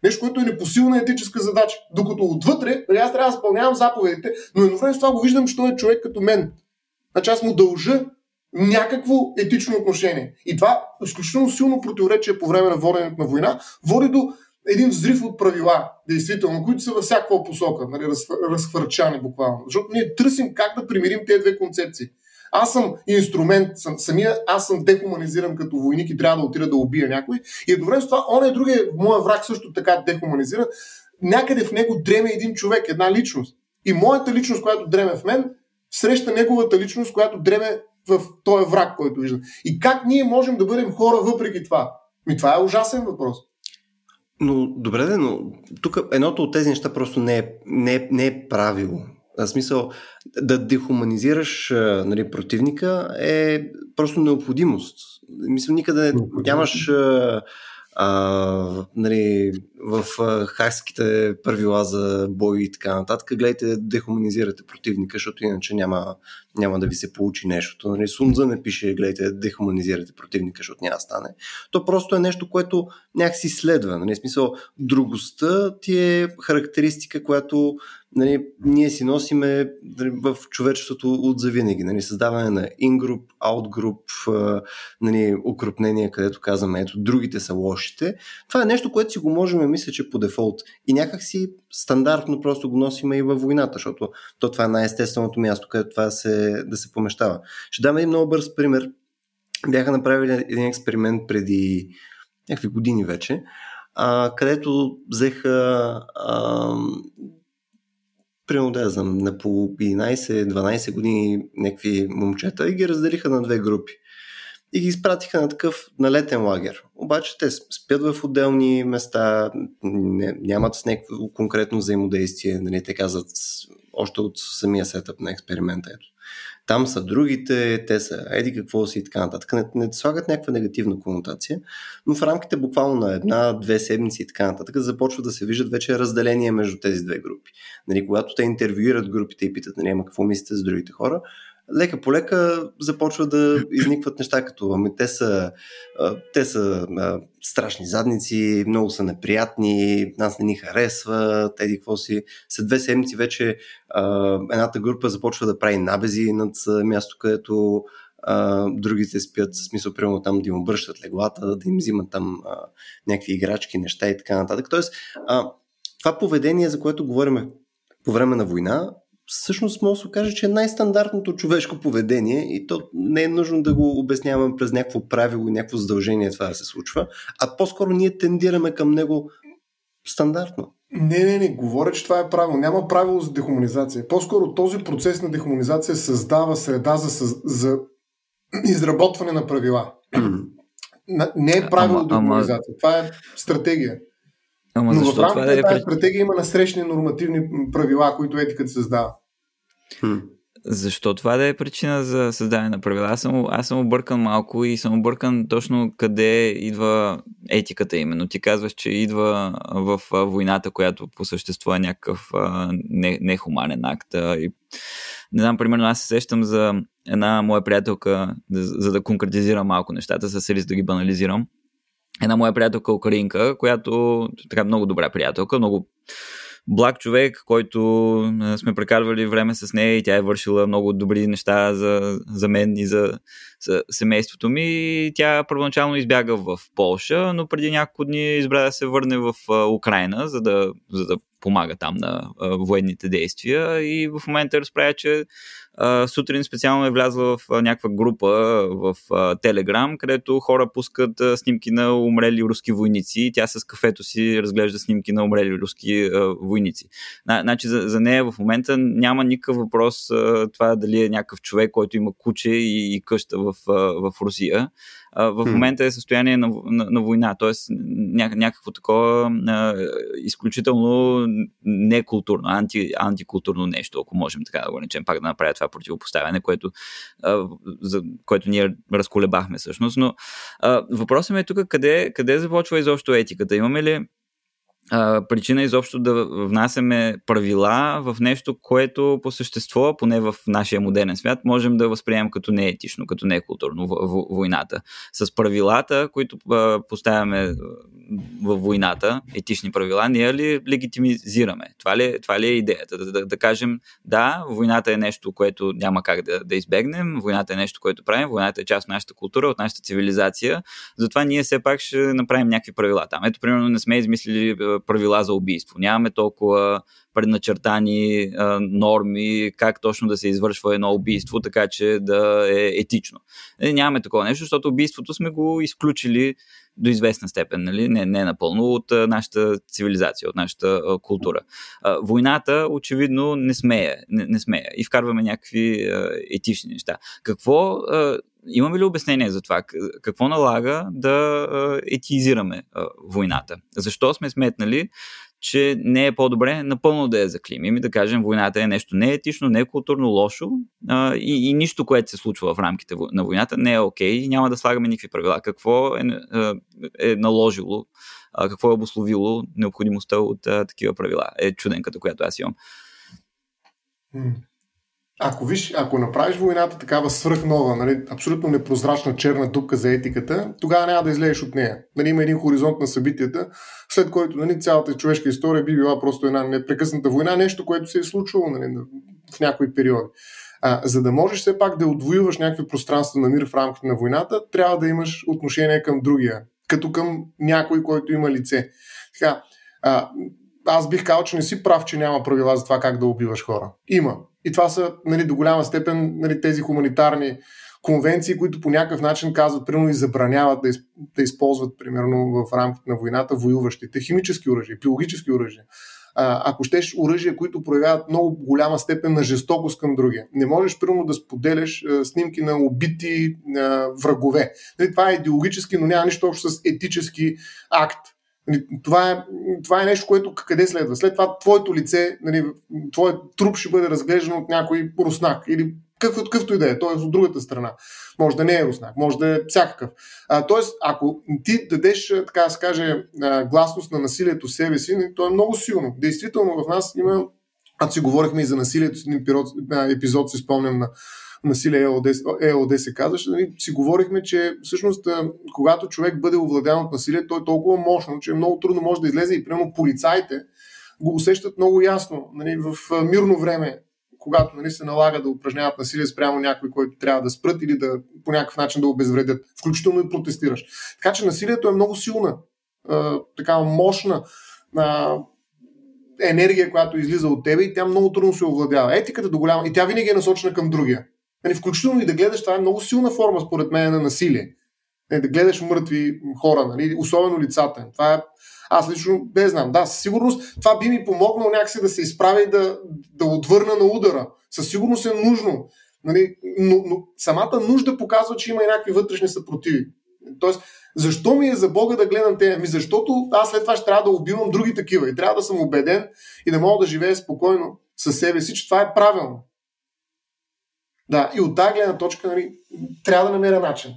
Нещо, което е непосилна етическа задача. Докато отвътре, нали, аз трябва да изпълнявам заповедите, но едновременно с това го виждам, че той е човек като мен. Значи аз му дължа някакво етично отношение. И това изключително силно противоречие по време на воденето на война води до един взрив от правила, действително, които са във всякаква посока, нали, разхвърчани буквално. Защото ние търсим как да примирим тези две концепции. Аз съм инструмент, съм, самия аз съм дехуманизиран като войник и трябва да отида да убия някой. И едновременно с това, он е другия, моя враг също така дехуманизиран. Някъде в него дреме един човек, една личност. И моята личност, която дреме в мен, среща неговата личност, която дреме в този враг, който виждам. И как ние можем да бъдем хора въпреки това? Ми това е ужасен въпрос. Но добре, но тук едното от тези неща просто не е, не е, не е правило. В смисъл, да дехуманизираш нали, противника е просто необходимост. Мисля, никъде нямаш а, нали, в а, хакските правила за бой и така нататък, гледайте, дехуманизирате противника, защото иначе няма, няма да ви се получи нещо. Нали, Сунза не пише, гледайте, дехуманизирате противника, защото няма да стане. То просто е нещо, което някакси следва. Нали, смисъл, другостта ти е характеристика, която нали, ние си носиме нали, в човечеството от завинаги. Нали, създаване на in-group, out-group, нали, укрупнение, където казваме, ето, другите са лошите. Това е нещо, което си го можем, мисля, че по дефолт. И някак си стандартно просто го носиме и във войната, защото то това е най-естественото място, където това се, да се помещава. Ще дам един много бърз пример. Бяха направили един експеримент преди някакви години вече, а, където взеха а, примерно да знам, на по 11-12 години някакви момчета и ги разделиха на две групи. И ги изпратиха на такъв налетен лагер. Обаче те спят в отделни места, не, нямат с някакво конкретно взаимодействие. Нали, те казват, още от самия сетъп на експеримента. Ето. Там са другите, те са еди какво си и така нататък. Не, не слагат някаква негативна конотация, но в рамките буквално на една-две седмици и така нататък започва да се виждат вече разделения между тези две групи. Нали, когато те интервюират групите и питат, нали, ама какво мислите за другите хора, лека по лека започва да изникват неща като ами те са, те са а, страшни задници, много са неприятни, нас не ни харесва, тези какво си. След две седмици вече а, едната група започва да прави набези над място, където а, другите спят, в смисъл, примерно там да им обръщат леглата, да им взимат там а, някакви играчки, неща и така нататък. Тоест, а, това поведение, за което говорим по време на война, всъщност може да се каже, че е най-стандартното човешко поведение и то не е нужно да го обясняваме през някакво правило и някакво задължение това да се случва, а по-скоро ние тендираме към него стандартно. Не, не, не, говоря, че това е правило. Няма правило за дехуманизация. По-скоро този процес на дехуманизация създава среда за, за изработване на правила. не е правило ама, дехуманизация. Ама... Това е стратегия. Ама Но в рамките на тази стратегия има насрещни нормативни правила, които етиката създава. Хм. Защо това да е причина за създаване на правила? Аз съм, аз съм объркан малко и съм объркан точно къде идва етиката именно. Ти казваш, че идва в войната, която по същество е някакъв не, нехуманен акт. И, не знам, примерно аз се сещам за една моя приятелка, за да конкретизирам малко нещата, с риск да ги банализирам една моя приятелка Украинка, която така много добра приятелка, много благ човек, който сме прекарвали време с нея и тя е вършила много добри неща за, за мен и за, за семейството ми. Тя първоначално избяга в Полша, но преди няколко дни избра да се върне в Украина, за да, за да помага там на военните действия и в момента разправя, че сутрин специално е влязла в някаква група в Телеграм, където хора пускат снимки на умрели руски войници тя с кафето си разглежда снимки на умрели руски войници. Значи за, за нея в момента няма никакъв въпрос това дали е някакъв човек, който има куче и, и къща в, в Русия в момента е състояние на, на, на война, т.е. Ня, някакво такова а, изключително некултурно, анти, антикултурно нещо, ако можем така да го наречем, пак да направя това противопоставяне, което, а, за което ние разколебахме всъщност. Но а, въпросът ми е тук къде, къде започва изобщо етиката? Имаме ли а, причина изобщо да внасяме правила в нещо, което по същество, поне в нашия модерен свят, можем да възприемем като неетично, като некултурно в, в, войната. С правилата, които а, поставяме в войната, етични правила, ние ли легитимизираме? Това ли, това ли е идеята? Да, да, да кажем, да, войната е нещо, което няма как да, да избегнем, войната е нещо, което правим, войната е част от нашата култура, от нашата цивилизация, затова ние все пак ще направим някакви правила там. Ето, примерно, не сме измислили правила за убийство. Нямаме толкова предначертани а, норми как точно да се извършва едно убийство, така че да е етично. Е, нямаме такова нещо, защото убийството сме го изключили до известна степен, нали? не, не напълно, от нашата цивилизация, от нашата култура. Войната, очевидно, не смее, не, не смее и вкарваме някакви етични неща. Какво имаме ли обяснение за това? Какво налага да етизираме войната? Защо сме сметнали, че не е по-добре напълно да я заклимим и да кажем войната е нещо неетично, не е културно лошо а, и, и нищо, което се случва в рамките на войната не е окей okay, и няма да слагаме никакви правила. Какво е, е наложило, а, какво е обословило необходимостта от а, такива правила? Е чуденката, която аз имам. Ако, виж, ако направиш войната такава свръхнова, нали, абсолютно непрозрачна черна дупка за етиката, тогава няма да излезеш от нея. Нали, има един хоризонт на събитията, след който нали, цялата човешка история би била просто една непрекъсната война, нещо, което се е случвало нали, в някои периоди. А, за да можеш все пак да отвоюваш някакви пространства на мир в рамките на войната, трябва да имаш отношение към другия, като към някой, който има лице. Така, а, аз бих казал, че не си прав, че няма правила за това как да убиваш хора. Има. И това са нали, до голяма степен нали, тези хуманитарни конвенции, които по някакъв начин казват, примерно и забраняват да, из, да използват, примерно в рамките на войната, воюващите химически оръжия, биологически оръжия. А, ако щеш оръжия, които проявяват много голяма степен на жестокост към другия. Не можеш, примерно, да споделяш а, снимки на убити а, врагове. Нали, това е идеологически, но няма нищо общо с етически акт това е, това е нещо, което къде следва? След това твоето лице, нали, твоят труп ще бъде разглеждан от някой руснак или какъвто, какъвто и да е, т.е. от другата страна. Може да не е руснак, може да е всякакъв. Тоест, ако ти дадеш, така да каже, гласност на насилието в себе си, нали, то е много силно. Действително в нас има, аз си говорихме и за насилието, един епизод, си спомням на насилие ЕОД, ЕОД се казваше, нали, си говорихме, че всъщност когато човек бъде овладян от насилие, той е толкова мощно, че много трудно може да излезе и прямо полицаите го усещат много ясно. Нали, в мирно време когато нали, се налага да упражняват насилие спрямо някой, който трябва да спрат или да по някакъв начин да обезвредят, включително и протестираш. Така че насилието е много силна, а, такава мощна а, енергия, която излиза от тебе и тя много трудно се овладява. Етиката до голяма и тя винаги е насочена към другия. Нали, включително и да гледаш, това е много силна форма, според мен, на насилие. Нали, да гледаш мъртви хора, нали, особено лицата. Това е аз лично не знам. Да, със сигурност това би ми помогнало някакси да се изправя и да, да отвърна на удара. Със сигурност е нужно. Нали? Но, но самата нужда показва, че има и някакви вътрешни съпротиви. Тоест, защо ми е за Бога да гледам те? Ами защото аз след това ще трябва да убивам други такива и трябва да съм убеден и да мога да живея спокойно със себе си, че това е правилно. Да, и от тази гледна точка нали, трябва да намеря начин.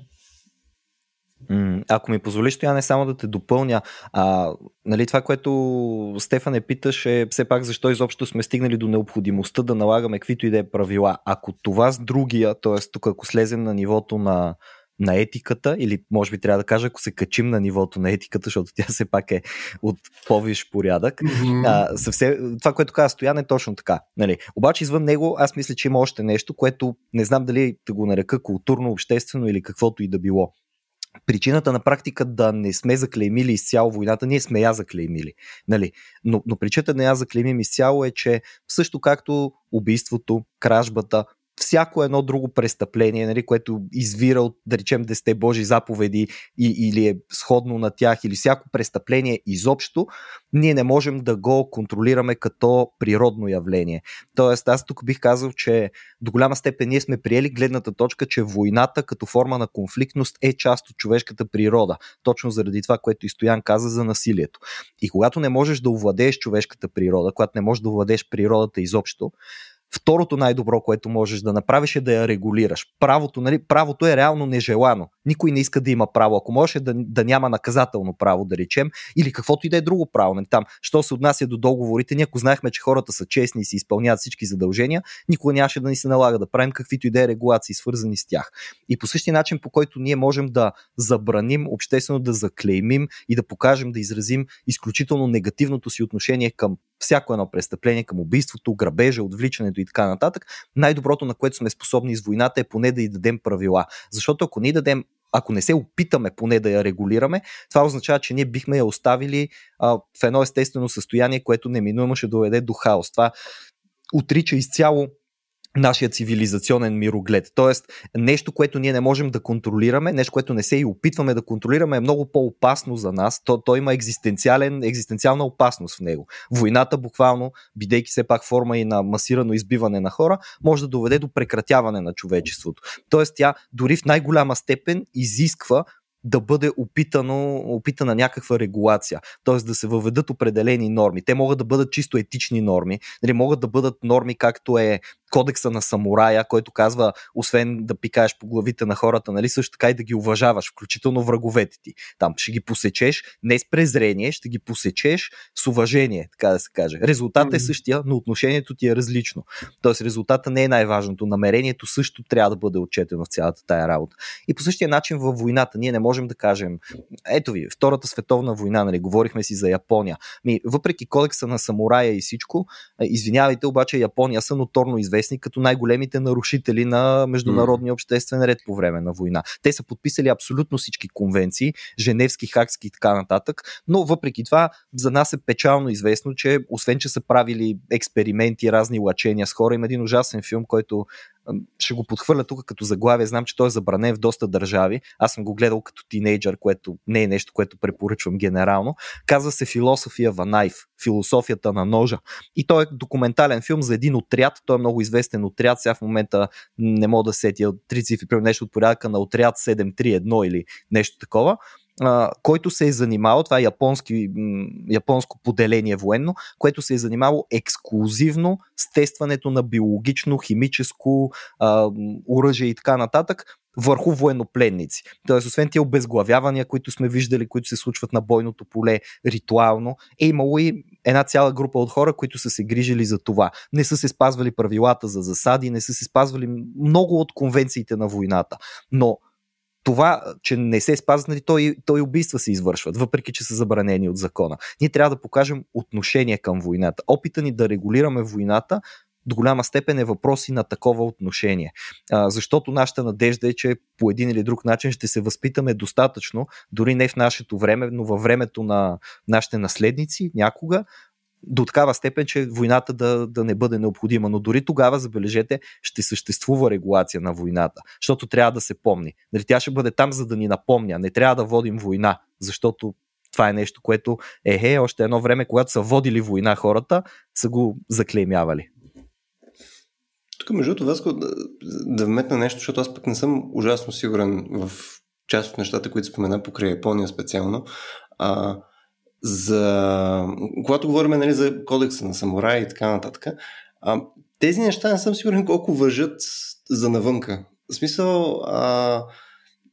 Ако ми позволиш, не само да те допълня, а, нали, това, което Стефан е питаш е все пак защо изобщо сме стигнали до необходимостта да налагаме каквито и да е правила. Ако това с другия, т.е. тук ако слезем на нивото на, на етиката, или може би трябва да кажа, ако се качим на нивото на етиката, защото тя все пак е от повиш порядък. Mm-hmm. А, съвсем, това, което каза Стоян е точно така. Нали. Обаче извън него аз мисля, че има още нещо, което не знам дали да го нарека културно, обществено или каквото и да било причината на практика да не сме заклеймили изцяло войната, ние сме я заклеймили. Нали? Но, но причината не я заклеймим изцяло е, че също както убийството, кражбата, всяко едно друго престъпление, нали, което извира от, да речем, десте Божи заповеди и, или е сходно на тях, или всяко престъпление изобщо, ние не можем да го контролираме като природно явление. Тоест, аз тук бих казал, че до голяма степен ние сме приели гледната точка, че войната като форма на конфликтност е част от човешката природа. Точно заради това, което и Стоян каза за насилието. И когато не можеш да овладееш човешката природа, когато не можеш да овладееш природата изобщо, Второто най-добро, което можеш да направиш е да я регулираш. Правото, нали, правото е реално нежелано. Никой не иска да има право. Ако може да, да няма наказателно право, да речем, или каквото и да е друго право. Нали, там, що се отнася до договорите, ние ако знаехме, че хората са честни и си изпълняват всички задължения, никога нямаше да ни се налага да правим каквито и да е регулации, свързани с тях. И по същия начин, по който ние можем да забраним, обществено да заклеймим и да покажем, да изразим изключително негативното си отношение към всяко едно престъпление към убийството, грабежа, отвличането и така нататък, най-доброто, на което сме способни с войната е поне да й дадем правила. Защото ако ни дадем ако не се опитаме поне да я регулираме, това означава, че ние бихме я оставили а, в едно естествено състояние, което неминуемо ще доведе до хаос. Това отрича изцяло нашия цивилизационен мироглед. Тоест, нещо, което ние не можем да контролираме, нещо, което не се и опитваме да контролираме, е много по-опасно за нас. То, то има екзистенциален, екзистенциална опасност в него. Войната, буквално, бидейки все пак форма и на масирано избиване на хора, може да доведе до прекратяване на човечеството. Тоест, тя дори в най-голяма степен изисква да бъде опитано, опитана някаква регулация, т.е. да се въведат определени норми. Те могат да бъдат чисто етични норми, нали, могат да бъдат норми както е кодекса на самурая, който казва, освен да пикаеш по главите на хората, нали, също така и да ги уважаваш, включително враговете ти. Там ще ги посечеш не с презрение, ще ги посечеш с уважение, така да се каже. Резултатът mm-hmm. е същия, но отношението ти е различно. Тоест резултата не е най-важното. Намерението също трябва да бъде отчетено в цялата тая работа. И по същия начин във войната ние не можем да кажем, ето ви, Втората световна война, нали, говорихме си за Япония. Ми, въпреки кодекса на самурая и всичко, извинявайте, обаче Япония са ноторно известни известни като най-големите нарушители на международния обществен ред по време на война. Те са подписали абсолютно всички конвенции, женевски, хакски и така нататък, но въпреки това за нас е печално известно, че освен, че са правили експерименти, разни лъчения с хора, има един ужасен филм, който ще го подхвърля тук като заглавие. Знам, че той е забранен в доста държави. Аз съм го гледал като тинейджър, което не е нещо, което препоръчвам генерално. Казва се Философия Ванайф, философията на ножа. И той е документален филм за един отряд. Той е много известен отряд. Сега в момента не мога да сетя три цифри, нещо от порядъка на отряд 731 или нещо такова който се е занимавал, това е японски, японско поделение военно, което се е занимавало ексклюзивно с тестването на биологично, химическо а, оръжие и така нататък върху военнопленници. Тоест, освен тия обезглавявания, които сме виждали, които се случват на бойното поле ритуално, е имало и една цяла група от хора, които са се грижили за това. Не са се спазвали правилата за засади, не са се спазвали много от конвенциите на войната. Но това, че не се спазват, нали, той, той убийства се извършват, въпреки че са забранени от закона. Ние трябва да покажем отношение към войната. Опита ни да регулираме войната до голяма степен е въпрос и на такова отношение. А, защото нашата надежда е, че по един или друг начин ще се възпитаме достатъчно, дори не в нашето време, но във времето на нашите наследници някога, до такава степен, че войната да, да не бъде необходима. Но дори тогава, забележете, ще съществува регулация на войната, защото трябва да се помни. Нали, тя ще бъде там, за да ни напомня. Не трябва да водим война, защото това е нещо, което е, е още едно време, когато са водили война хората, са го заклеймявали. Тук, между другото, Васко, да, да вметна нещо, защото аз пък не съм ужасно сигурен в част от нещата, които спомена покрай Япония специално. А, за... Когато говорим нали, за кодекса на самурай и така нататък, а, тези неща не съм сигурен колко въжат за навънка. В смисъл, а,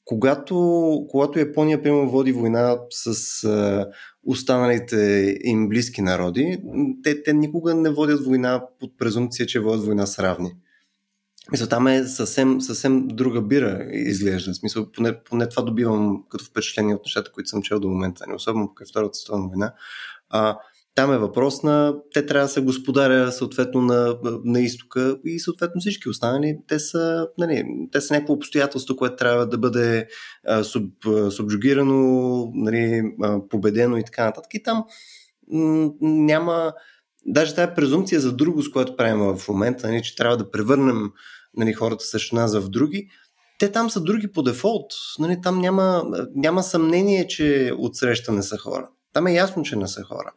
когато, когато Япония, примерно, води война с а, останалите им близки народи, те, те никога не водят война под презумпция, че водят война с равни. Мисля, там е съвсем, съвсем друга бира изглежда. В смисъл, поне, поне това добивам като впечатление от нещата, които съм чел до момента, не особено покрай Втората световна война. А, там е въпрос на, те трябва да се господаря съответно на, на изтока и съответно всички останали, те са, нали, те са някакво обстоятелство, което трябва да бъде а, суб, субджугирано, нали, а, победено и така нататък. И там м- няма, даже тази презумпция за друго, с което правим в момента, нали, че трябва да превърнем нали, хората срещу нас в други, те там са други по дефолт. Нали, там няма, няма съмнение, че отсреща не са хора. Там е ясно, че не са хора.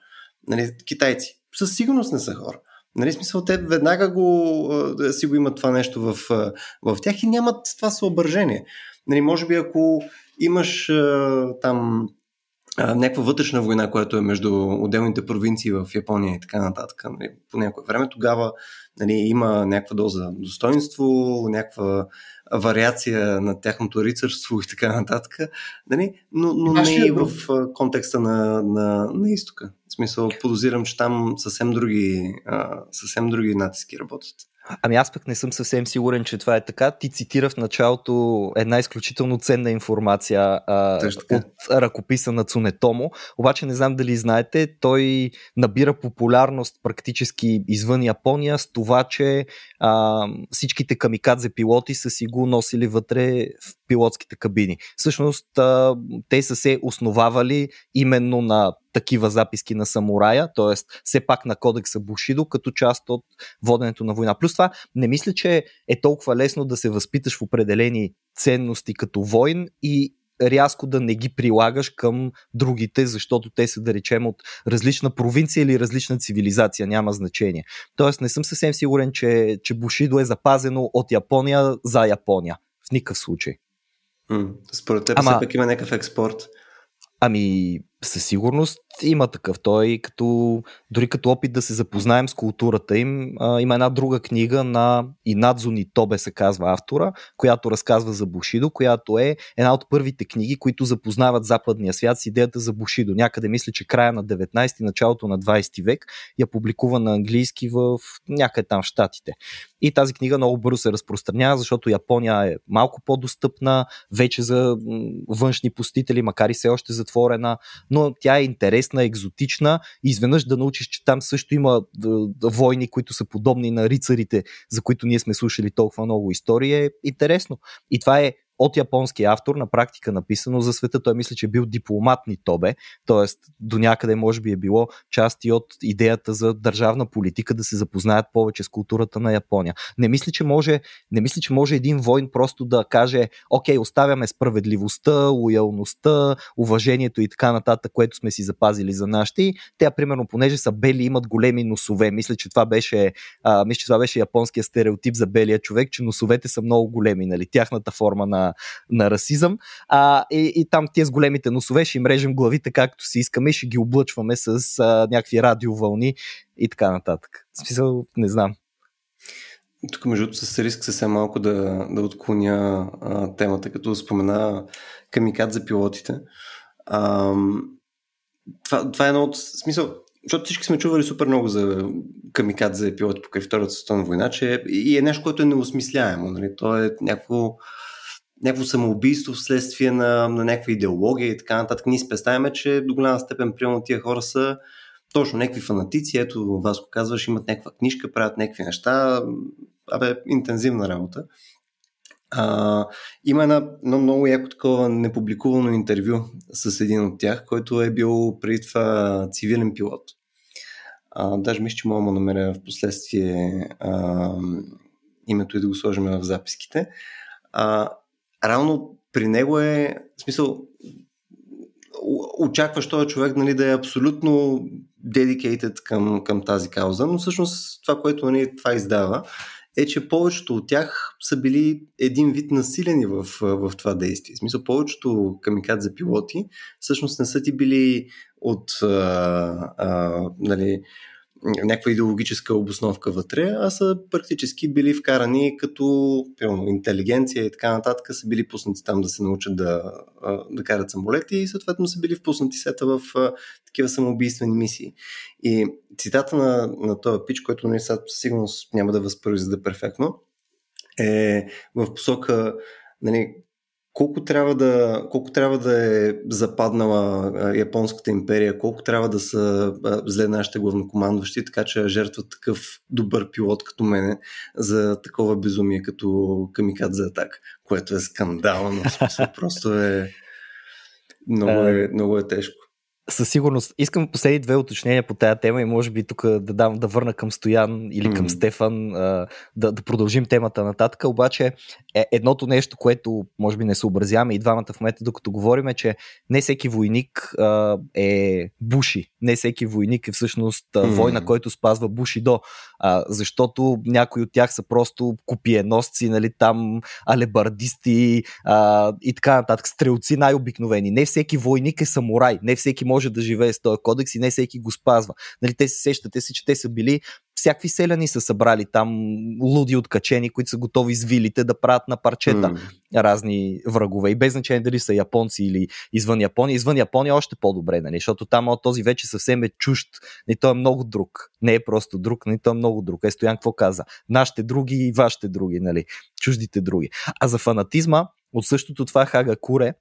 Нали, китайци. Със сигурност не са хора. Нали, смисъл, те веднага го, да си го имат това нещо в, в тях и нямат това съображение. Нали, може би ако имаш там някаква вътрешна война, която е между отделните провинции в Япония и така нататък. Нали, по някое време тогава нали, има някаква доза достоинство, някаква вариация на тяхното рицарство и така нататък, нали, но, но не и в контекста на, на, на изтока. В смисъл, подозирам, че там съвсем други, съвсем други натиски работят. Ами аз пък не съм съвсем сигурен, че това е така. Ти цитира в началото една изключително ценна информация а, от ръкописа на Цунетомо, обаче не знам дали знаете, той набира популярност практически извън Япония с това, че а, всичките камикадзе пилоти са си го носили вътре в пилотските кабини. Всъщност те са се основавали именно на такива записки на самурая, т.е. все пак на кодекса Бушидо, като част от воденето на война. Плюс това, не мисля, че е толкова лесно да се възпиташ в определени ценности като войн и рязко да не ги прилагаш към другите, защото те са, да речем, от различна провинция или различна цивилизация, няма значение. Тоест не съм съвсем сигурен, че, че Бушидо е запазено от Япония за Япония. В никакъв случай. Според теб Ама... все пак има някакъв експорт. Ами, със сигурност има такъв. Той като, дори като опит да се запознаем с културата им, а, има една друга книга на Инадзуни Тобе се казва автора, която разказва за Бушидо, която е една от първите книги, които запознават западния свят с идеята за Бушидо. Някъде мисля, че края на 19 ти началото на 20 век я публикува на английски в някъде там в Штатите. И тази книга много бързо се разпространява, защото Япония е малко по-достъпна вече за външни посетители, макар и все още затворена, но тя е интересна, екзотична изведнъж да научиш, че там също има войни, които са подобни на рицарите, за които ние сме слушали толкова много истории, е интересно. И това е от японски автор, на практика написано за света. Той мисля, че е бил дипломат ни Тобе, т.е. до някъде може би е било части от идеята за държавна политика да се запознаят повече с културата на Япония. Не мисля, че може, не мисля, че може един войн просто да каже, окей, оставяме справедливостта, лоялността, уважението и така нататък, което сме си запазили за нашите. И те, примерно, понеже са бели, имат големи носове. Мисля, че това беше, а, мисля, че това беше японския стереотип за белия човек, че носовете са много големи, нали? Тяхната форма на на, расизъм. А, и, и там тези с големите носове ще им режем главите както си искаме и ще ги облъчваме с а, някакви радиовълни и така нататък. В смисъл, не знам. Тук, между другото, с риск съвсем малко да, да отклоня а, темата, като спомена камикад за пилотите. А, това, това е едно от смисъл, защото всички сме чували супер много за камикад за пилоти покрай Втората световна война, че и е нещо, което е неосмисляемо. Нали? То е някакво, някакво самоубийство вследствие на, на някаква идеология и така нататък. Ние си представяме, че до голяма степен, примерно, тия хора са точно някакви фанатици, ето вас го казваш, имат някаква книжка, правят някакви неща, абе, интензивна работа. А, има една, едно много яко такова непубликувано интервю с един от тях, който е бил преди това цивилен пилот. А, даже мисля, че мога да намеря в последствие а, името и да го сложим в записките. А, равно при него е, в смисъл, очакваш този човек нали, да е абсолютно dedicated към, към тази кауза, но всъщност това, което нали, това издава, е, че повечето от тях са били един вид насилени в, в това действие. В смисъл, повечето камикадзе пилоти всъщност не са ти били от а, а, нали, някаква идеологическа обосновка вътре, а са практически били вкарани като пилно, интелигенция и така нататък, са били пуснати там да се научат да, да карат самолети и съответно са били впуснати сета в такива самоубийствени мисии. И цитата на, на този пич, който не със сигурност няма да възпроизведе перфектно, е в посока нали, колко трябва да, колко трябва да е западнала японската империя, колко трябва да са зле нашите главнокомандващи, така че жертват такъв добър пилот като мене за такова безумие като камикад за атак, което е скандално. Просто е много, е много е тежко със сигурност. Искам последни две уточнения по тази тема и може би тук да, дам, да върна към Стоян или към mm. Стефан, да, да продължим темата нататък. Обаче е, едното нещо, което може би не съобразяваме и двамата в момента, докато говорим, е, че не всеки войник а, е буши. Не всеки войник е всъщност mm. война, който спазва буши до. А, защото някои от тях са просто копиеносци, нали, там алебардисти а, и така нататък. Стрелци най-обикновени. Не всеки войник е самурай. Не всеки може може да живее с този кодекс и не всеки го спазва. Нали, те се сещате си, че те са били всякакви селяни са събрали там луди откачени, които са готови с вилите да правят на парчета mm. разни врагове. И без значение дали са японци или извън Япония. Извън Япония е още по-добре, нали? защото там този вече съвсем е чужд. Не, той е много друг. Не е просто друг, не той е много друг. Е, Стоян какво каза? Нашите други и вашите други, нали? Чуждите други. А за фанатизма, от същото това Хага Куре,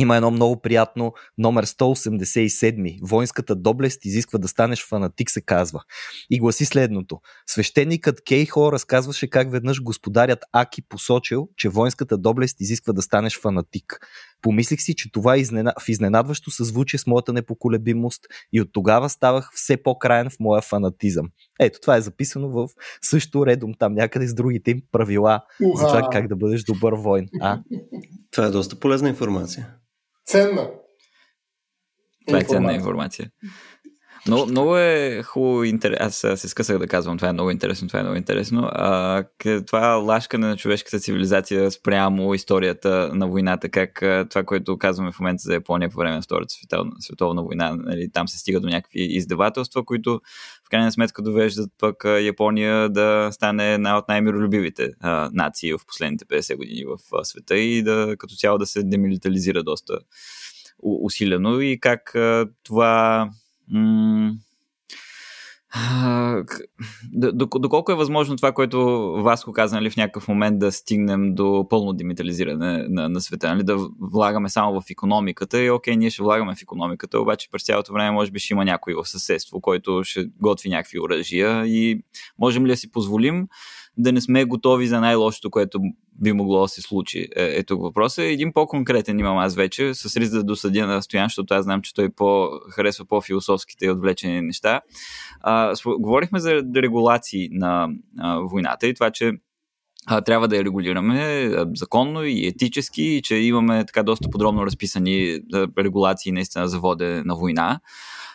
има едно много приятно номер 187. Воинската доблест изисква да станеш фанатик, се казва. И гласи следното. Свещеникът Кейхо разказваше как веднъж господарят Аки посочил, че воинската доблест изисква да станеш фанатик. Помислих си, че това е в изненадващо съзвучие с моята непоколебимост и от тогава ставах все по-краен в моя фанатизъм. Ето, това е записано в също редом там някъде с другите им правила Уха. за това как да бъдеш добър войн. А? Това е доста полезна информация. Ценна. Това е ценна информация. Но, много е хубаво, интерес... аз се скъсах да казвам, това е много интересно, това е много интересно. А, това лашкане на човешката цивилизация спрямо историята на войната, как това, което казваме в момента за Япония по време на Втората световна, световна война, нали, там се стига до някакви издевателства, които в крайна сметка довеждат пък Япония да стане една от най-миролюбивите а, нации в последните 50 години в света и да като цяло да се демилитализира доста усилено и как а, това доколко е възможно това, което Васко каза нали, в някакъв момент да стигнем до пълно демитализиране на, на света, нали, да влагаме само в економиката и окей, ние ще влагаме в економиката, обаче през цялото време може би ще има някой в съседство, който ще готви някакви оръжия и можем ли да си позволим да не сме готови за най-лошото, което би могло да се случи. Е, е тук въпросът. Един по-конкретен имам аз вече, с риск да досъдя на Стоян, защото аз знам, че той по, харесва по-философските и отвлечени неща. А, говорихме за регулации на а, войната и това, че а, трябва да я регулираме законно и етически, и че имаме така доста подробно разписани регулации наистина за воде на война.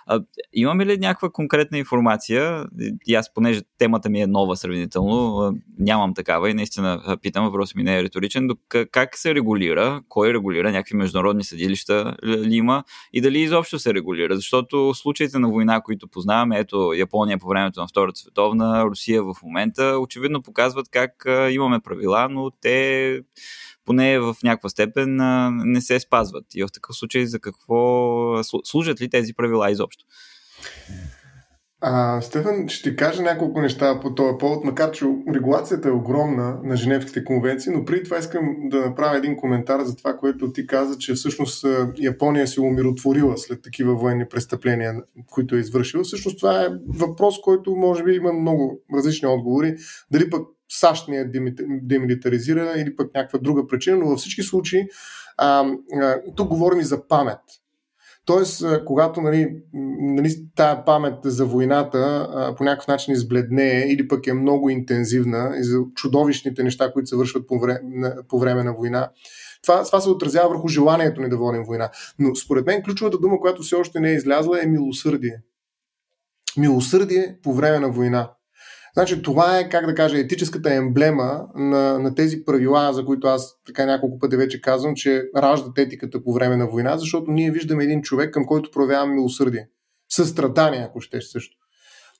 А, имаме ли някаква конкретна информация? И аз, понеже темата ми е нова сравнително, нямам такава и наистина питам, въпрос ми не е риторичен, как се регулира, кой регулира, някакви международни съдилища ли има? И дали изобщо се регулира, защото случаите на война, които познаваме, ето Япония по времето на Втората световна, Русия в момента, очевидно показват как имаме правила, но те поне в някаква степен не се спазват. И в такъв случай за какво служат ли тези правила изобщо? А, Стефан, ще ти кажа няколко неща по този повод, макар че регулацията е огромна на Женевските конвенции, но преди това искам да направя един коментар за това, което ти каза, че всъщност Япония се умиротворила след такива военни престъпления, които е извършила. Всъщност това е въпрос, който може би има много различни отговори. Дали пък САЩ не е демилитаризирана или пък някаква друга причина, но във всички случаи а, а, тук говорим и за памет. Тоест, когато нали, нали, тая памет за войната а, по някакъв начин избледнее или пък е много интензивна и за чудовищните неща, които се вършват по време, по време на война, това, това се отразява върху желанието ни да водим война. Но според мен ключовата дума, която все още не е излязла, е милосърдие. Милосърдие по време на война. Значи това е, как да кажа, етическата емблема на, на тези правила, за които аз така няколко пъти вече казвам, че раждат етиката по време на война, защото ние виждаме един човек, към който проявяваме милосърдие. Състрадание, ако ще също.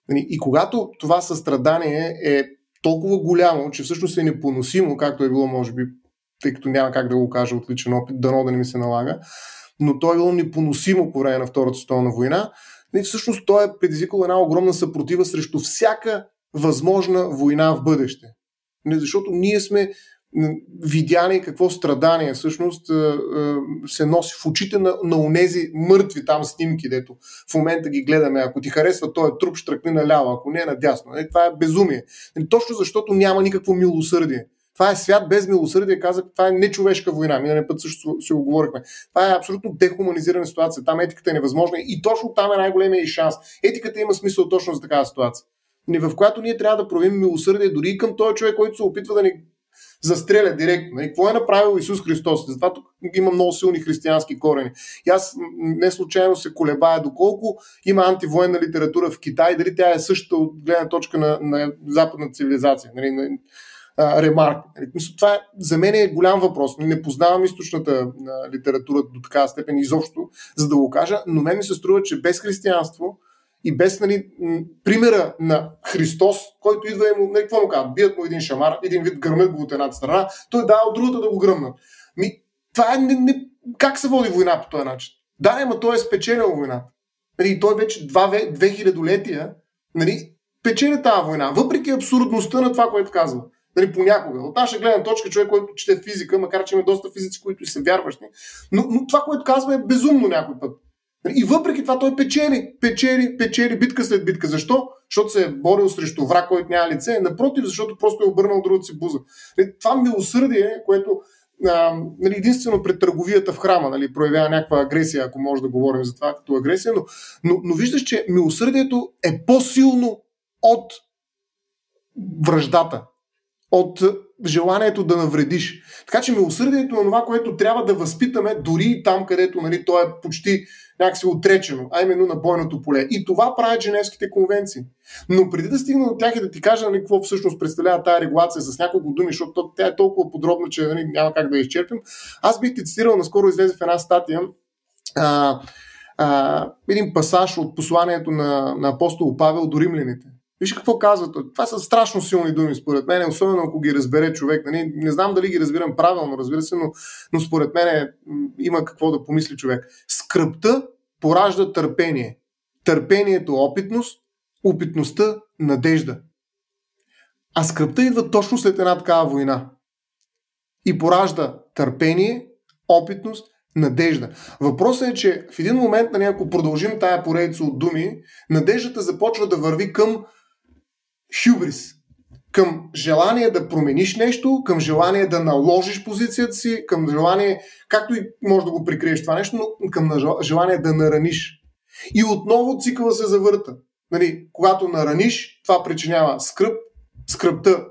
Нали, и когато това състрадание е толкова голямо, че всъщност е непоносимо, както е било, може би, тъй като няма как да го кажа от личен опит, дано да не ми се налага, но то е било непоносимо по време на Втората световна война, и нали, всъщност той е предизвикал една огромна съпротива срещу всяка възможна война в бъдеще. Не, защото ние сме видяли какво страдание всъщност се носи в очите на, на унези мъртви там снимки, дето в момента ги гледаме. Ако ти харесва този труп, штръкни наляво, ако не е надясно. Не, това е безумие. Не, точно защото няма никакво милосърдие. Това е свят без милосърдие, казах, това е нечовешка война. Миналия път също си го говорихме. Това е абсолютно дехуманизирана ситуация. Там етиката е невъзможна и точно там е най-големия и шанс. Етиката има смисъл точно за такава ситуация в която ние трябва да проявим милосърдие дори и към този човек, който се опитва да ни застреля директно. И нали, какво е направил Исус Христос? Затова тук има много силни християнски корени. И аз не случайно се колебая доколко има антивоенна литература в Китай, дали тя е същата от гледна точка на, на западна цивилизация. Нали, на, ремарк. Нали, това е, за мен е голям въпрос. Не познавам източната литература до такава степен изобщо, за да го кажа, но мен ми се струва, че без християнство и без нали, примера на Христос, който идва и му, нали, какво му казват? Бият му един шамар, един вид гърмят го от едната страна, той дава от другата да го гръмнат. Ми, това е не, не, как се води война по този начин? Да, но той е спечелил войната. Нали, той вече два, две хилядолетия нали, печели тази война, въпреки абсурдността на това, което казва. Нали, понякога. От наша гледна точка, човек, който чете физика, макар че има доста физици, които са вярващи, но, но това, което казва е безумно някой път. И въпреки това той печели, печели, печели битка след битка. Защо? Защото се е борил срещу враг, който няма лице. Напротив, защото просто е обърнал другата си буза. Това милосърдие, което а, нали, единствено пред търговията в храма нали, проявява някаква агресия, ако може да говорим за това като агресия, но, но, но виждаш, че милосърдието е по-силно от връждата, от желанието да навредиш. Така че милосърдието е това, което трябва да възпитаме дори там, където нали, то е почти някакси отречено, а именно на бойното поле. И това правят Женевските конвенции. Но преди да стигна до тях и да ти кажа нали, какво всъщност представлява тази регулация с няколко думи, защото тя е толкова подробна, че нали, няма как да я изчерпим, аз бих ти цитирал, наскоро излезе в една статия а, а, един пасаж от посланието на, на апостол Павел до римляните. Виж какво казват. Това са страшно силни думи, според мен, особено ако ги разбере човек. Нали? Не знам дали ги разбирам правилно, разбира се, но, но според мен има какво да помисли човек. Скръпта поражда търпение. Търпението опитност, опитността надежда. А скръпта идва точно след една такава война. И поражда търпение, опитност, надежда. Въпросът е, че в един момент, нали, ако продължим тая поредица от думи, надеждата започва да върви към хюбрис, към желание да промениш нещо, към желание да наложиш позицията си, към желание, както и може да го прикриеш това нещо, но към желание да нараниш. И отново цикъла се завърта. Нали, когато нараниш, това причинява скръп, скръпта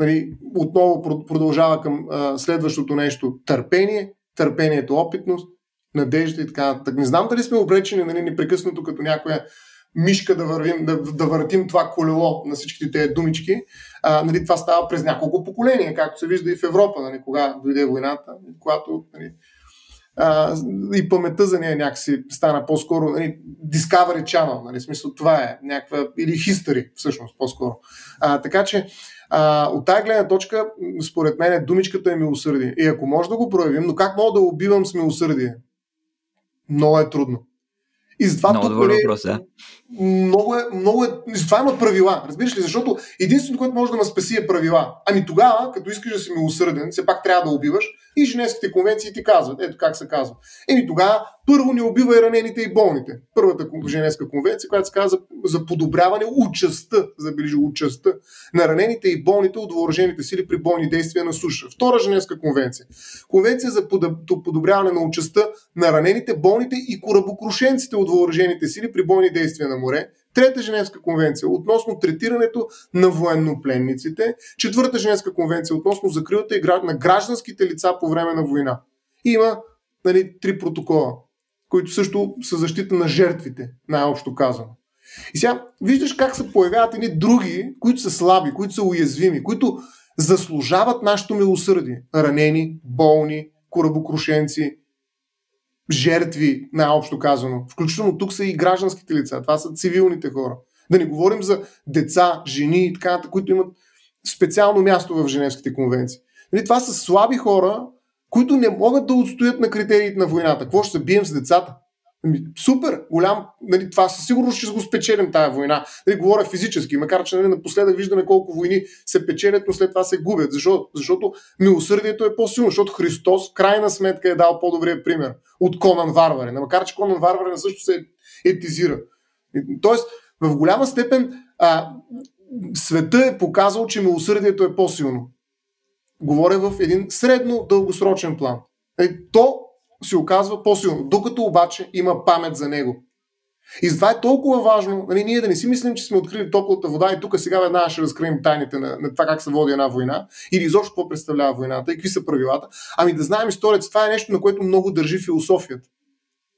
нали, отново продължава към а, следващото нещо търпение, търпението опитност надежда и така нататък. Не знам дали сме обречени нали, непрекъснато като някоя мишка да, вървим, да, да въртим това колело на всичките тези думички. А, нали, това става през няколко поколения, както се вижда и в Европа, нали, кога дойде войната, когато нали, а, и паметта за нея някакси стана по-скоро нали, Discovery Channel, нали, смисъл това е някаква, или History всъщност по-скоро. А, така че а, от тази гледна точка, според мен, думичката е милосърдие. И ако може да го проявим, но как мога да убивам с милосърдие? Много е трудно. И затова много тук, нали, въпрос, да. много, е, много е, затова има правила, разбираш ли, защото единственото, което може да ме спаси е правила. Ами тогава, като искаш да си милосърден, все пак трябва да убиваш и Женевските конвенции ти казват, ето как се казва. Еми тогава първо не убивай ранените и болните. Първата Женевска конвенция, която се казва за подобряване участта, забележи участта на ранените и болните от въоръжените сили при бойни действия на суша. Втора Женевска конвенция. Конвенция за подобряване на участта на ранените, болните и корабокрушенците от въоръжените сили при бойни действия на море. Трета Женевска конвенция относно третирането на военнопленниците. Четвърта Женевска конвенция относно закрилата на гражданските лица по време на война. И има нали, три протокола, които също са защита на жертвите, най-общо казано. И сега виждаш как се появяват едни други, които са слаби, които са уязвими, които заслужават нашето милосърдие. Ранени, болни, корабокрушенци, жертви, най-общо казано. Включително тук са и гражданските лица. Това са цивилните хора. Да не говорим за деца, жени и така, които имат специално място в Женевските конвенции. Нали, това са слаби хора, които не могат да отстоят на критериите на войната. Какво ще се бием с децата? Ами, супер, голям, нали, това със сигурност ще го спечелим тази война. Нали, говоря физически, макар че нали, напоследък виждаме колко войни се печелят, но след това се губят. Защо? Защото милосърдието е по-силно, защото Христос крайна сметка е дал по-добрия пример от Конан Варваре. Макар че Конан Варваре също се етизира. Тоест, в голяма степен а, света е показал, че милосърдието е по-силно. Говоря в един средно дългосрочен план. Е, то се оказва по-силно, докато обаче има памет за него. И затова е толкова важно нали, ние да не си мислим, че сме открили топлата вода и тук сега веднага ще разкрием тайните на, на това как се води една война или изобщо какво представлява войната и какви са правилата, ами да знаем историята. Това е нещо, на което много държи философията.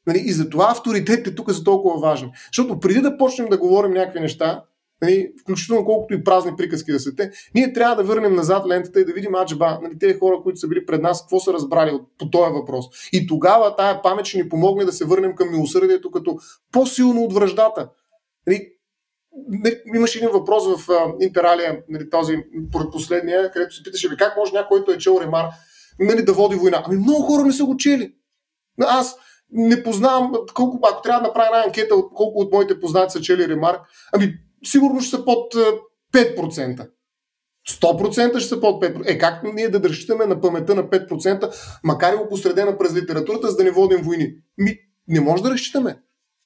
Нали, и затова авторитетите тук са толкова важни. Защото преди да почнем да говорим някакви неща, нали, включително колкото и празни приказки да са те, ние трябва да върнем назад лентата и да видим аджба, нали, тези хора, които са били пред нас, какво са разбрали от, по този въпрос. И тогава тая памет ще ни помогне да се върнем към милосърдието като по-силно от връждата. Нали, имаше един въпрос в uh, Интералия, нали, този последния, където се питаше, как може някой, който е чел Ремар, нали, да води война. Ами много хора не са го чели. Аз не познавам, колко, ако трябва да направя една анкета, колко от моите познати са чели Ремарк, ами сигурно ще са под 5%. 100% ще са под 5%. Е, как ние да разчитаме на паметта на 5%, макар и опосредена през литературата, за да не водим войни? Ми, не може да разчитаме.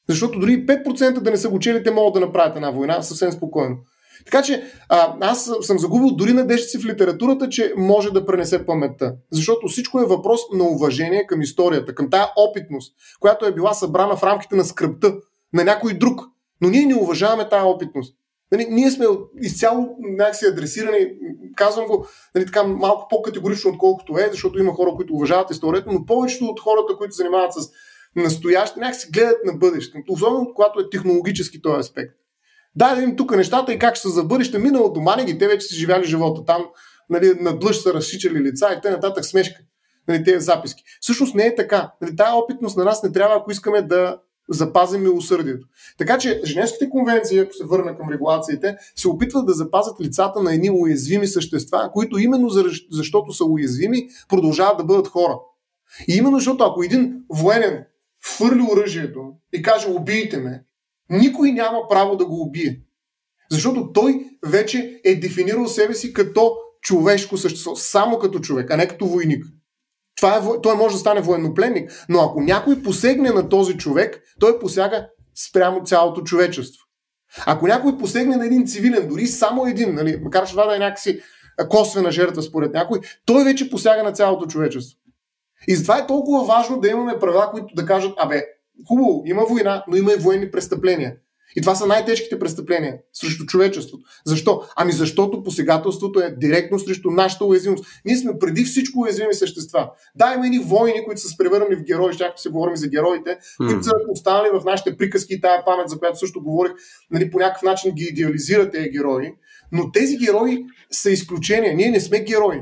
Защото дори 5% да не са го чели, те могат да направят една война съвсем спокойно. Така че а, аз съм загубил дори надежда си в литературата, че може да пренесе паметта. Защото всичко е въпрос на уважение към историята, към тая опитност, която е била събрана в рамките на скръпта на някой друг, но ние не уважаваме тази опитност. Нали, ние сме изцяло някакси адресирани, казвам го нали, така, малко по-категорично, отколкото е, защото има хора, които уважават историята, но повечето от хората, които занимават с настояще, някакси гледат на бъдещето, особено когато е технологически този аспект. Да, да видим тук нещата и как ще са за бъдеще. Миналото манеги, те вече си живяли живота там, нали, на длъж са разшичали лица и те нататък смешка. Нали, тези записки. Всъщност не е така. Нали, тая опитност на нас не трябва, ако искаме да запазим милосърдието. Така че Женевските конвенции, ако се върна към регулациите, се опитват да запазят лицата на едни уязвими същества, които именно защото са уязвими, продължават да бъдат хора. И именно защото ако един военен фърли оръжието и каже убийте ме, никой няма право да го убие. Защото той вече е дефинирал себе си като човешко същество, само като човек, а не като войник. Това е, той може да стане военнопленник, но ако някой посегне на този човек, той посяга спрямо цялото човечество. Ако някой посегне на един цивилен, дори само един, нали, макар че това да е някакси косвена жертва според някой, той вече посяга на цялото човечество. И затова е толкова важно да имаме правила, които да кажат, абе, хубаво, има война, но има и военни престъпления. И това са най-тежките престъпления срещу човечеството. Защо? Ами защото посегателството е директно срещу нашата уязвимост. Ние сме преди всичко уязвими същества. Да, има едни войни, които са се превърнали в герои, ще се говорим за героите, mm. които са останали в нашите приказки и тая памет, за която също говорих, нали, по някакъв начин ги идеализират тези герои. Но тези герои са изключения. Ние не сме герои.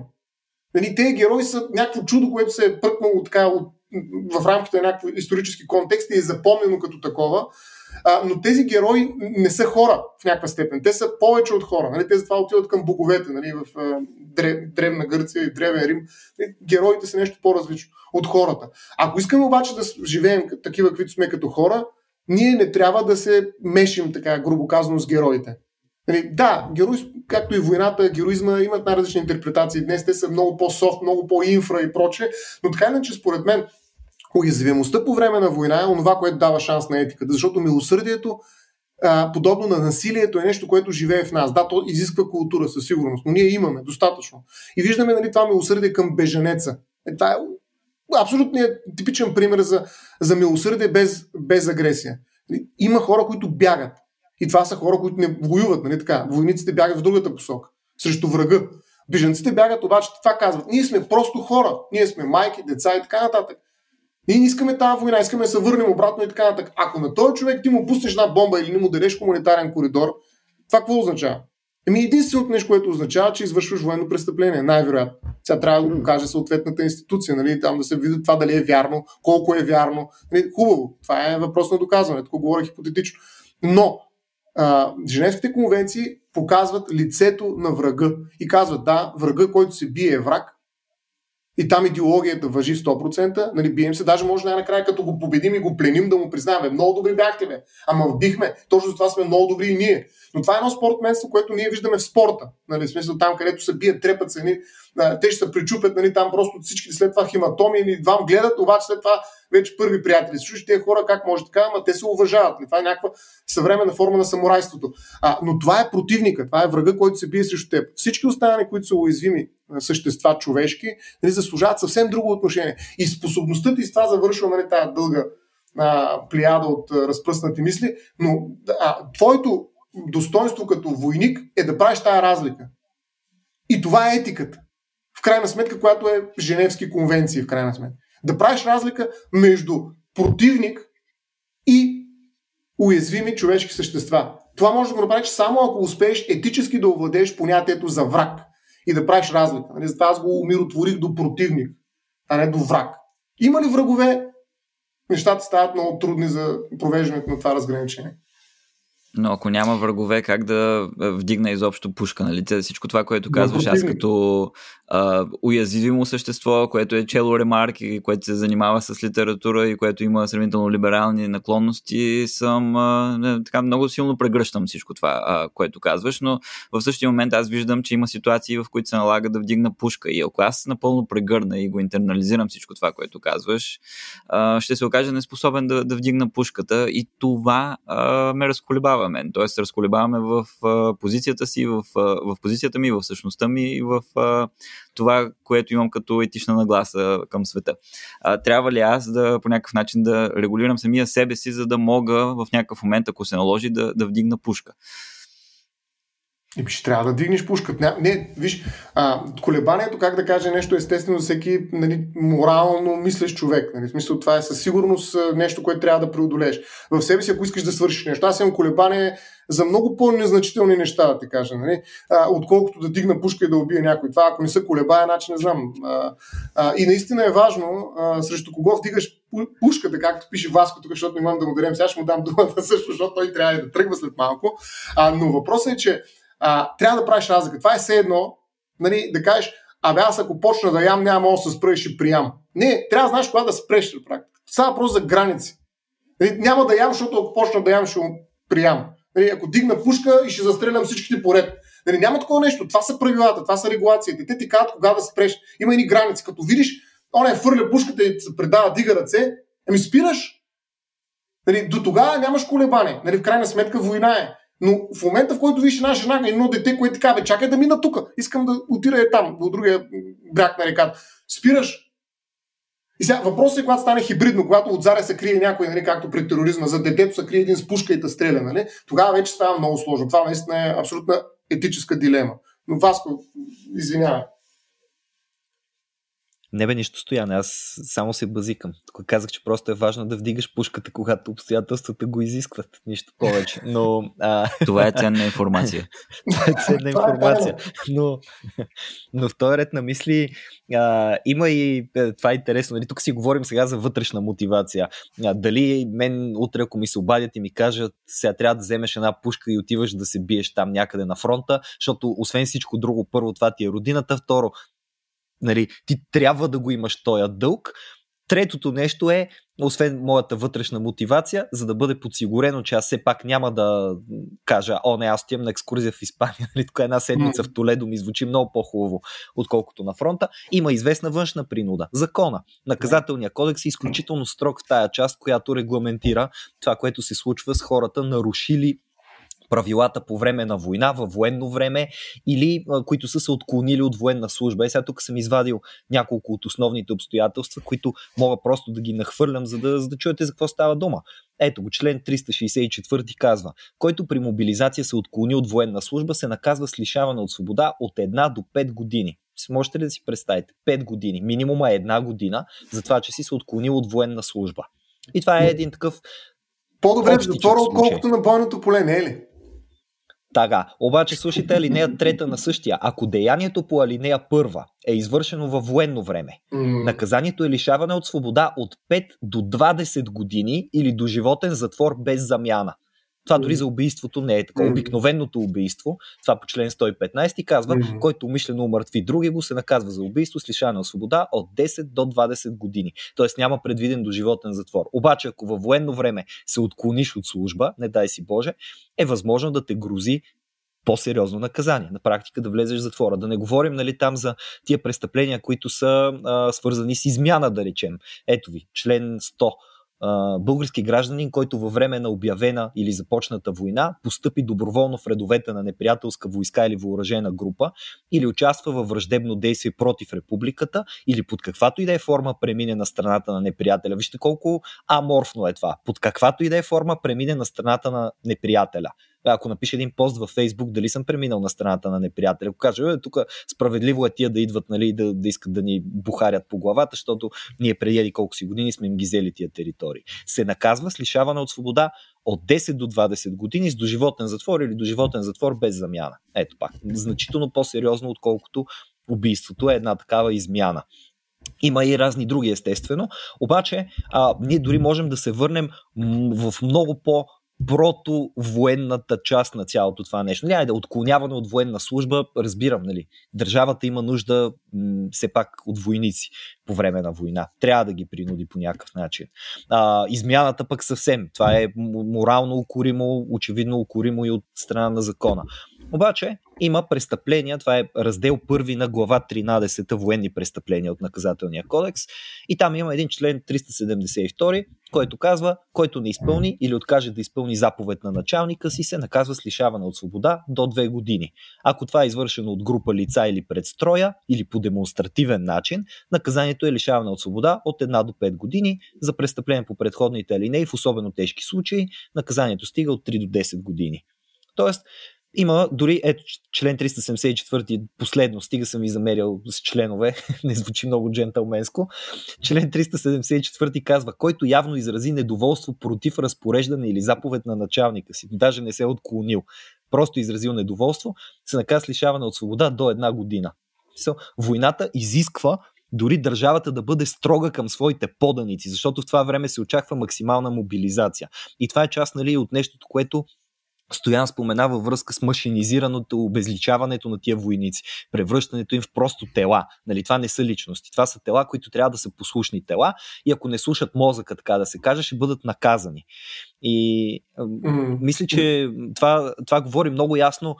Нали, тези герои са някакво чудо, което се е пръкнало така от, в рамките на някакъв исторически контекст и е запомнено като такова. А, но тези герои не са хора в някаква степен. Те са повече от хора. Нали? Те затова отиват към боговете нали? в а, древна Гърция и древен Рим. Нали? Героите са нещо по-различно от хората. Ако искаме обаче да живеем такива, каквито сме като хора, ние не трябва да се мешим, така грубо казано, с героите. Нали, да, герой, както и войната, героизма имат най-различни интерпретации. Днес те са много по-софт, много по-инфра и проче, но така иначе според мен уязвимостта по време на война е онова, което дава шанс на етиката, защото милосърдието подобно на насилието е нещо, което живее в нас. Да, то изисква култура със сигурност, но ние имаме достатъчно. И виждаме нали, това милосърдие към беженеца. Е, това е абсолютният типичен пример за, за милосърдие без, без агресия. Има хора, които бягат. И това са хора, които не воюват. Нали така? Войниците бягат в другата посока, срещу врага. Беженците бягат, обаче това казват. Ние сме просто хора. Ние сме майки, деца и така нататък. Ние не искаме тази война, искаме да се върнем обратно и така нататък. Ако на този човек ти му пуснеш една бомба или не му дадеш хуманитарен коридор, това какво означава? Еми единственото нещо, което означава, че извършваш военно престъпление, най-вероятно. Сега трябва да го каже съответната институция, нали, там да се види това дали е вярно, колко е вярно. Нали, хубаво, това е въпрос на доказване, тук говоря хипотетично. Но Женевските конвенции показват лицето на врага и казват, да, врага, който се бие е враг, и там идеологията въжи 100%, нали, бием се, даже може най-накрая като го победим и го пленим да му признаем. Много добри бяхте, бе. Ама вбихме. Точно за това сме много добри и ние. Но това е едно спортменство, което ние виждаме в спорта. Нали, смисъл там, където се бият, трепат се, нали, те ще се причупят, нали, там просто всички след това хематоми, или два гледат, обаче след това вече първи приятели. Слушай, тези хора как може така, ама те се уважават. Това е някаква съвременна форма на самурайството. А, но това е противника, това е врага, който се бие срещу теб. Всички останали, които са уязвими същества човешки, нали, заслужават съвсем друго отношение. И способността ти с това завършва нали, тази дълга а, плеяда от разпръснати мисли, но а, твоето достоинство като войник е да правиш тази разлика. И това е етиката. В крайна сметка, която е Женевски конвенции, в крайна сметка. Да правиш разлика между противник и уязвими човешки същества. Това може да го направиш само ако успееш етически да овладееш понятието за враг и да правиш разлика. Нали? Затова аз го умиротворих до противник, а не до враг. Има ли врагове? Нещата стават много трудни за провеждането на това разграничение. Но ако няма врагове, как да вдигна изобщо пушка, нали? Всичко това, което казваш, аз като а, уязвимо същество, което е чело ремарки, което се занимава с литература и което има сравнително либерални наклонности, съм а, така много силно прегръщам всичко това, а, което казваш, но в същия момент аз виждам, че има ситуации, в които се налага да вдигна пушка и ако аз напълно прегърна и го интернализирам всичко това, което казваш, а, ще се окаже неспособен да, да вдигна пушката и това а, ме разколебава мен. Тоест, разколебаваме в а, позицията си, в, а, в позицията ми, в същността ми и в а, това, което имам като етична нагласа към света. А, трябва ли аз да по някакъв начин да регулирам самия себе си, за да мога в някакъв момент, ако се наложи, да, да вдигна пушка? И ще трябва да дигнеш пушката. Не, не виж, а, колебанието, как да кажа, нещо естествено за всеки нали, морално мислещ човек. Нали, в смисъл, това е със сигурност нещо, което трябва да преодолееш. В себе си, ако искаш да свършиш нещо. Аз имам колебание за много по-незначителни неща, да ти кажа, нали? а, отколкото да дигна пушка и да убия някой. Това, ако не са колебая, значи не знам. А, а, и наистина е важно а, срещу кого вдигаш пушката, както пише Васко тук, защото не имам да му дадем. Сега ще му дам думата също, защото той трябва да тръгва след малко. А, но въпросът е, че а, трябва да правиш разлика. Това е все едно, нали, да кажеш, абе аз ако почна да ям, няма да се спра и приям. Не, трябва да знаеш кога да спреш на практика. Е просто за граници. Нали, няма да ям, защото ако почна да ям, ще приям. Нали, ако дигна пушка и ще застрелям всичките поред. Нали, няма такова нещо. Това са правилата, това са регулациите. Те ти казват кога да спреш. Има и граници. Като видиш, он е фърля пушката и се предава, дига ръце, ами спираш. Нали, до тогава нямаш колебане. Нали, в крайна сметка война е. Но в момента, в който видиш една жена едно дете, което така, бе, чакай да мина тук, искам да отида е там, до другия бряг на реката, спираш. И сега въпросът е, когато стане хибридно, когато от заря се крие някой, нали, както при тероризма, за детето се крие един с пушка и да стреля, нали, тогава вече става много сложно. Това наистина е абсолютна етическа дилема. Но Васко, извинявай. Не бе нищо стояне, аз само се базикам. Тук казах, че просто е важно да вдигаш пушката, когато обстоятелствата го изискват. Нищо повече. Но, а... Това е ценна информация. Това е ценна е информация. Но, но в този ред на мисли а, има и е, това е интересно. Нали? Тук си говорим сега за вътрешна мотивация. А, дали мен утре, ако ми се обадят и ми кажат, сега трябва да вземеш една пушка и отиваш да се биеш там някъде на фронта, защото освен всичко друго, първо това ти е родината, второ нали, ти трябва да го имаш този дълг. Третото нещо е, освен моята вътрешна мотивация, за да бъде подсигурено, че аз все пак няма да кажа, о не, аз отивам на екскурзия в Испания, нали, тук една седмица в Толедо ми звучи много по-хубаво, отколкото на фронта. Има известна външна принуда. Закона. Наказателният кодекс е изключително строг в тая част, която регламентира това, което се случва с хората, нарушили правилата по време на война, във военно време или а, които са се отклонили от военна служба. И сега тук съм извадил няколко от основните обстоятелства, които мога просто да ги нахвърлям, за да, за да чуете за какво става дума. Ето го, член 364 казва, който при мобилизация се отклони от военна служба, се наказва с лишаване от свобода от една до 5 години. Можете ли да си представите? 5 години. Минимума е една година за това, че си се отклонил от военна служба. И това е един такъв. По-добре в затвора, отколкото на бойното поле, не е ли? Така, обаче слушайте алинея трета на същия. Ако деянието по алинея първа е извършено във военно време, mm. наказанието е лишаване от свобода от 5 до 20 години или до животен затвор без замяна. Това дори за убийството не е така. Обикновеното убийство, това по член 115 казва, който умишлено умъртви други го, се наказва за убийство с лишаване от свобода от 10 до 20 години. Тоест няма предвиден до животен затвор. Обаче, ако във военно време се отклониш от служба, не дай си Боже, е възможно да те грози по-сериозно наказание. На практика да влезеш в затвора. Да не говорим нали, там за тия престъпления, които са а, свързани с измяна, да речем. Ето ви, член 100 български гражданин, който във време на обявена или започната война постъпи доброволно в редовете на неприятелска войска или въоръжена група или участва във враждебно действие против републиката или под каквато и да е форма премине на страната на неприятеля. Вижте колко аморфно е това. Под каквато и да е форма премине на страната на неприятеля ако напише един пост във Фейсбук, дали съм преминал на страната на неприятеля, ако каже, е, тук справедливо е тия да идват, нали, да, да искат да ни бухарят по главата, защото ние преди колко си години сме им ги взели тия територии. Се наказва с лишаване от свобода от 10 до 20 години с доживотен затвор или доживотен затвор без замяна. Ето пак, значително по-сериозно, отколкото убийството е една такава измяна. Има и разни други, естествено. Обаче, а, ние дори можем да се върнем в много по- прото военната част на цялото това нещо. Няма да отклоняване от военна служба, разбирам, нали. Държавата има нужда м- все пак от войници по време на война. Трябва да ги принуди по някакъв начин. А, измяната пък съвсем. Това е морално укоримо, очевидно укоримо и от страна на закона. Обаче има престъпления, това е раздел първи на глава 13 военни престъпления от наказателния кодекс и там има един член 372, който казва, който не изпълни или откаже да изпълни заповед на началника си, се наказва с лишаване от свобода до 2 години. Ако това е извършено от група лица или предстроя или по демонстративен начин, наказанието е лишаване от свобода от 1 до 5 години. За престъпление по предходните алинеи в особено тежки случаи наказанието стига от 3 до 10 години. Тоест, има дори, ето, член 374, последно, стига съм ви замерил с членове, не звучи много джентълменско. Член 374 казва, който явно изрази недоволство против разпореждане или заповед на началника си, даже не се е отклонил, просто изразил недоволство, се наказва лишаване от свобода до една година. Войната изисква дори държавата да бъде строга към своите поданици, защото в това време се очаква максимална мобилизация. И това е част нали, от нещото, което Стоян спомена във връзка с машинизираното обезличаването на тия войници, превръщането им в просто тела. Нали, това не са личности, това са тела, които трябва да са послушни тела и ако не слушат мозъка, така да се каже, ще бъдат наказани. И mm-hmm. мисля, че това, това говори много ясно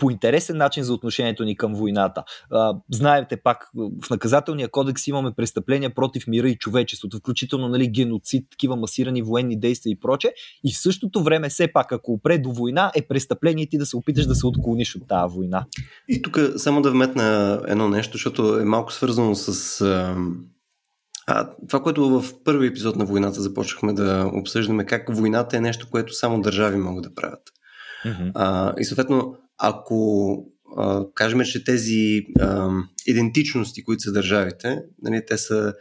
по интересен начин за отношението ни към войната. А, знаете пак, в наказателния кодекс имаме престъпления против мира и човечеството, включително нали, геноцид, такива масирани военни действия и проче. И в същото време, все пак, ако опре до война, е престъпление ти да се опиташ да се отклониш от тази война. И тук само да вметна едно нещо, защото е малко свързано с А, това, което в първи епизод на войната започнахме да обсъждаме, как войната е нещо, което само държави могат да правят. Mm-hmm. А, и съответно, ако а, кажем, че тези а, идентичности, които са държавите, нали, те, са,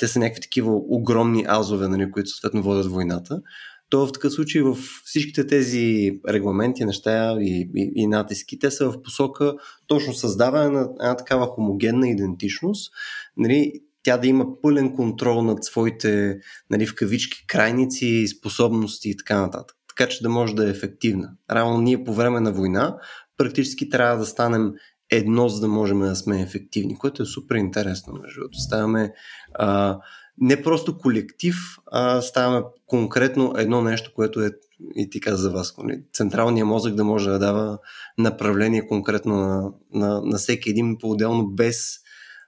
те са някакви такива огромни азове, нали, които съответно водят войната, то в такъв случай в всичките тези регламенти, неща и, и, и натиски, те са в посока точно създаване на една такава хомогенна идентичност, нали, тя да има пълен контрол над своите, нали, в кавички, крайници, способности и така нататък. Така че да може да е ефективна. Равно ние по време на война практически трябва да станем едно, за да можем да сме ефективни, което е супер интересно, между другото. Ставаме а, не просто колектив, а ставаме конкретно едно нещо, което е и ти каза за вас. Централният мозък да може да дава направление конкретно на, на, на всеки един по-отделно, без,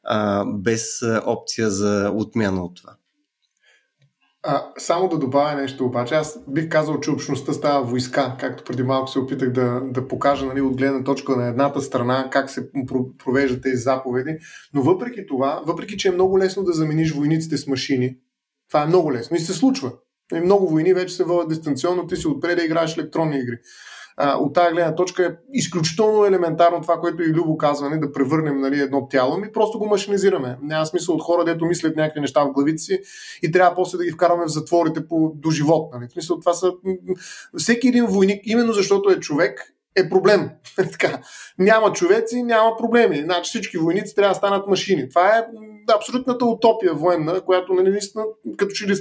а, без опция за отмяна от това. А, само да добавя нещо обаче, аз бих казал, че общността става войска, както преди малко се опитах да, да покажа нали, от гледна точка на едната страна как се провеждат тези заповеди, но въпреки това, въпреки че е много лесно да замениш войниците с машини, това е много лесно и се случва. И много войни вече се водят дистанционно, ти си отпред да играеш електронни игри от тази гледна точка е изключително елементарно това, което и Любо казва, не, да превърнем нали, едно тяло, ми просто го машинизираме. Няма смисъл от хора, дето мислят някакви неща в главите си и трябва после да ги вкараме в затворите по, до живот. Нали. В смисъл, това са... Всеки един войник, именно защото е човек, е проблем. така. Няма човеци, няма проблеми. Значи всички войници трябва да станат машини. Това е абсолютната утопия военна, която нали, наистина като че ли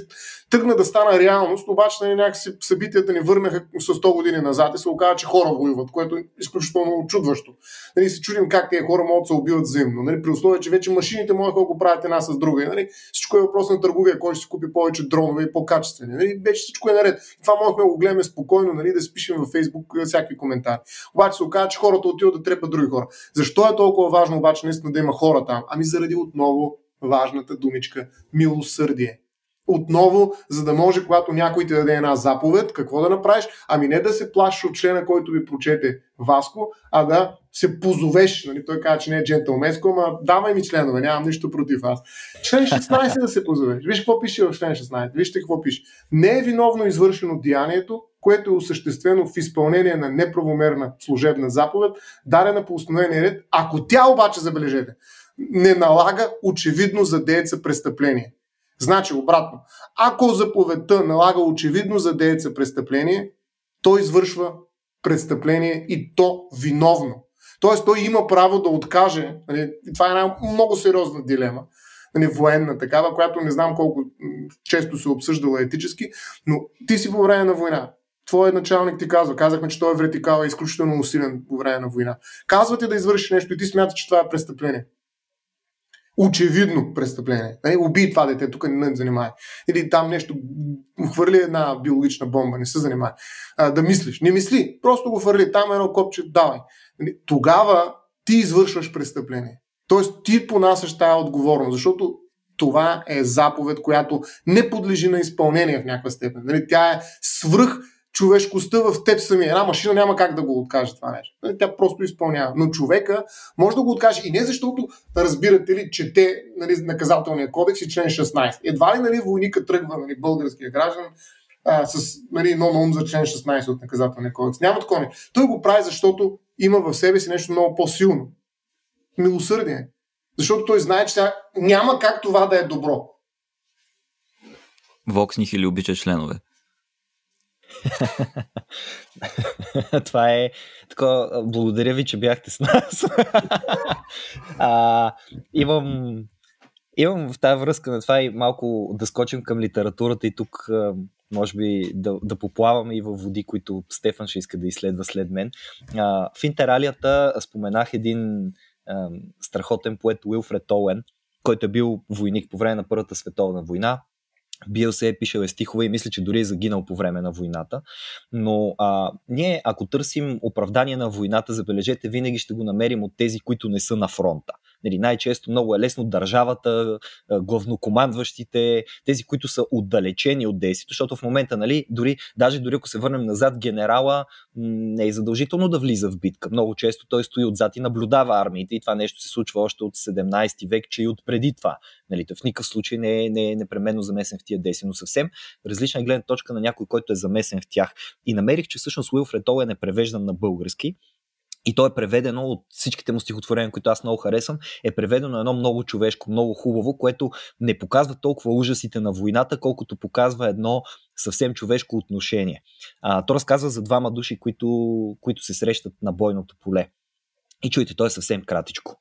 тръгна да стана реалност, обаче нали, някакси събитията ни върнаха с 100 години назад и се оказа, че хора воюват, което е изключително чудващо. Нали, се чудим как тези хора могат да се убиват взаимно. Нали, при условие, че вече машините могат да го правят една с друга. Нали, всичко е въпрос на търговия, кой ще си купи повече дронове и по-качествени. Нали, вече всичко е наред. Това можехме да го гледаме спокойно, нали, да спишем във Фейсбук всякакви коментари. Обаче се оказа, че хората отиват да трепат други хора. Защо е толкова важно обаче наистина да има хора там? Ами заради отново важната думичка милосърдие. Отново, за да може, когато някой ти даде една заповед, какво да направиш? Ами не да се плашиш от члена, който ви прочете Васко, а да се позовеш. Нали? Той каза, че не е джентълменско, ама давай ми членове, нямам нищо против вас. Член 16 да се позовеш. Виж какво пише в член 16. Вижте какво пише. Не е виновно извършено деянието, което е осъществено в изпълнение на неправомерна служебна заповед, дарена по установения ред, ако тя обаче, забележете, не налага очевидно за дееца престъпление. Значи обратно, ако заповедта налага очевидно за дееца престъпление, той извършва престъпление и то виновно. Тоест той има право да откаже, нали, това е една много сериозна дилема, нали, военна такава, която не знам колко често се обсъждала етически, но ти си по време на война. Твоят началник ти казва, казахме, че той е вертикал е изключително усилен по време на война. Казва ти да извършиш нещо и ти смяташ, че това е престъпление очевидно престъпление. Нали, убий това дете, тук не ме занимава. Или там нещо, хвърли една биологична бомба, не се занимава. Да мислиш. Не мисли, просто го хвърли. Там е едно копче, давай. Нали, тогава ти извършваш престъпление. Тоест ти понасяш тая отговорност, защото това е заповед, която не подлежи на изпълнение в някаква степен. Нали, тя е свръх човешкостта в теб самия. Една машина няма как да го откаже това нещо. Нали, тя просто изпълнява. Но човека може да го откаже и не защото, разбирате ли, чете нали, наказателния кодекс и член 16. Едва ли нали, войника тръгва нали, българския граждан а, с нали, едно на ум за член 16 от наказателния кодекс. Няма такова. Той го прави, защото има в себе си нещо много по-силно. Милосърдие. Защото той знае, че няма как това да е добро. Воксних или обича членове. Това е така. Благодаря ви, че бяхте с нас. а, имам, имам в тази връзка на това и малко да скочим към литературата и тук може би да, да поплаваме и във води, които Стефан ще иска да изследва след мен. А, в интералията споменах един а, страхотен поет Уилфред Оуен, който е бил войник по време на Първата световна война, бил се пишел е стихове и мисля, че дори е загинал по време на войната. Но а, ние, ако търсим оправдание на войната, забележете, винаги ще го намерим от тези, които не са на фронта. Нали, най-често много е лесно държавата, главнокомандващите, тези, които са отдалечени от действието, защото в момента, нали, дори, даже дори ако се върнем назад, генерала не е задължително да влиза в битка. Много често той стои отзад и наблюдава армиите и това нещо се случва още от 17 век, че и от преди това. Нали, в никакъв случай не е, не е непременно замесен в тия действия, но съвсем различна гледна точка на някой, който е замесен в тях. И намерих, че всъщност Уилфред Оуен е превеждан на български и то е преведено от всичките му стихотворения, които аз много харесвам, е преведено едно много човешко, много хубаво, което не показва толкова ужасите на войната, колкото показва едно съвсем човешко отношение. А, то разказва за двама души, които, които се срещат на бойното поле. И чуйте, то е съвсем кратичко.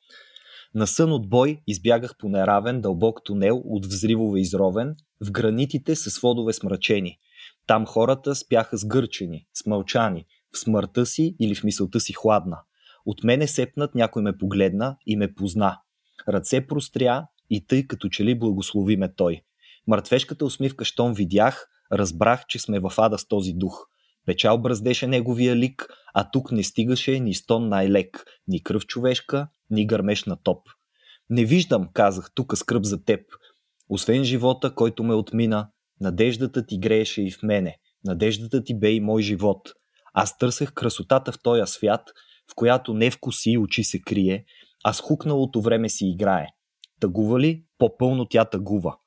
На сън от бой избягах по неравен, дълбок тунел от взривове изровен, в гранитите с сводове смрачени. Там хората спяха сгърчени, смълчани, смъртта си или в мисълта си хладна. От мене сепнат, някой ме погледна и ме позна. Ръце простря и тъй като че ли благослови ме той. Мъртвешката усмивка, щом видях, разбрах, че сме в ада с този дух. Печал бръздеше неговия лик, а тук не стигаше ни стон най-лек, ни кръв човешка, ни гърмеш на топ. Не виждам, казах, тук скръп за теб. Освен живота, който ме отмина, надеждата ти грееше и в мене. Надеждата ти бе и мой живот. Аз търсех красотата в този свят, в която не вкуси и очи се крие, а с хукналото време си играе. Тъгува ли? По-пълно тя тъгува.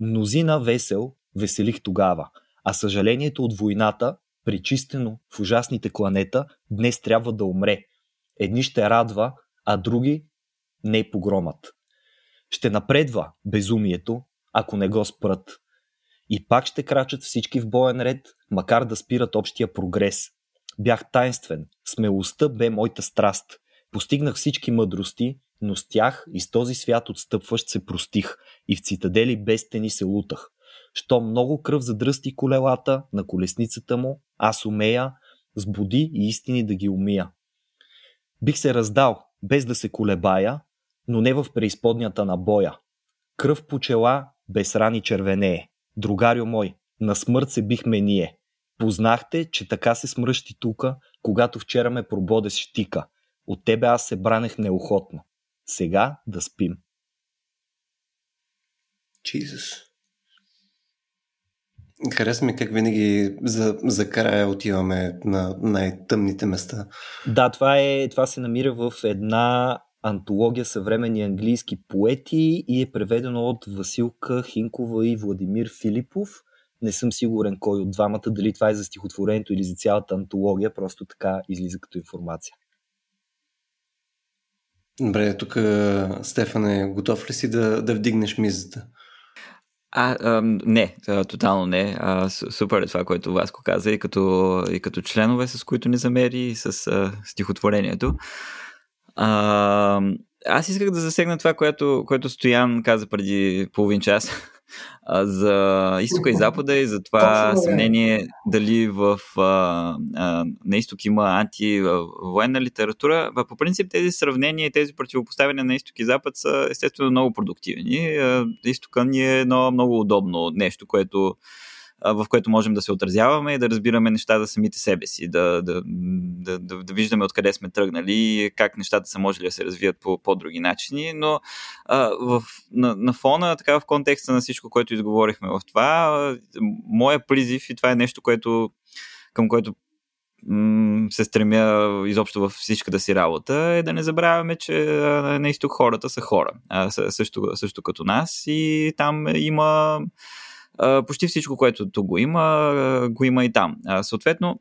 Мнозина весел веселих тогава, а съжалението от войната, причистено в ужасните кланета, днес трябва да умре. Едни ще радва, а други не погромът. Ще напредва безумието, ако не го спрат. И пак ще крачат всички в боен ред, макар да спират общия прогрес. Бях тайнствен, смелостта бе моята страст. Постигнах всички мъдрости, но с тях и с този свят отстъпващ се простих и в цитадели без стени се лутах. Що много кръв задръсти колелата на колесницата му, аз умея с буди и истини да ги умия. Бих се раздал, без да се колебая, но не в преизподнята на боя. Кръв по чела, без рани червенее. Другарю мой, на смърт се бихме ние. Познахте, че така се смръщи тука, когато вчера ме прободе с щика. От тебе аз се бранех неохотно. Сега да спим. Jesus. Харесва ми как винаги за, за края отиваме на най-тъмните места. Да, това, е, това се намира в една антология съвременни английски поети и е преведено от Василка Хинкова и Владимир Филипов. Не съм сигурен кой от двамата, дали това е за стихотворението или за цялата антология, просто така излиза като информация. Добре, тук Стефан е готов ли си да, да вдигнеш мизата? А, а, не, тотално не. А, супер е това, което Васко каза и като, и като членове, с които ни замери, и с а, стихотворението. А, аз исках да засегна това, което, което Стоян каза преди половин час за изтока и запада и за това съмнение дали в а, а, на изток има антивоенна литература. По принцип тези сравнения и тези противопоставяния на изток и запад са естествено много продуктивни. Изтока ни е едно много удобно нещо, което в което можем да се отразяваме и да разбираме неща за самите себе си, да, да, да, да, да виждаме откъде сме тръгнали, как нещата са можели да се развият по по-други начини, но а, в, на, на фона, така в контекста на всичко, което изговорихме в това, моя призив и това е нещо, което към което се стремя изобщо във всичката си работа, е да не забравяме, че на изток хората са хора, също, също като нас и там има почти всичко, което тук го има, го има и там. съответно,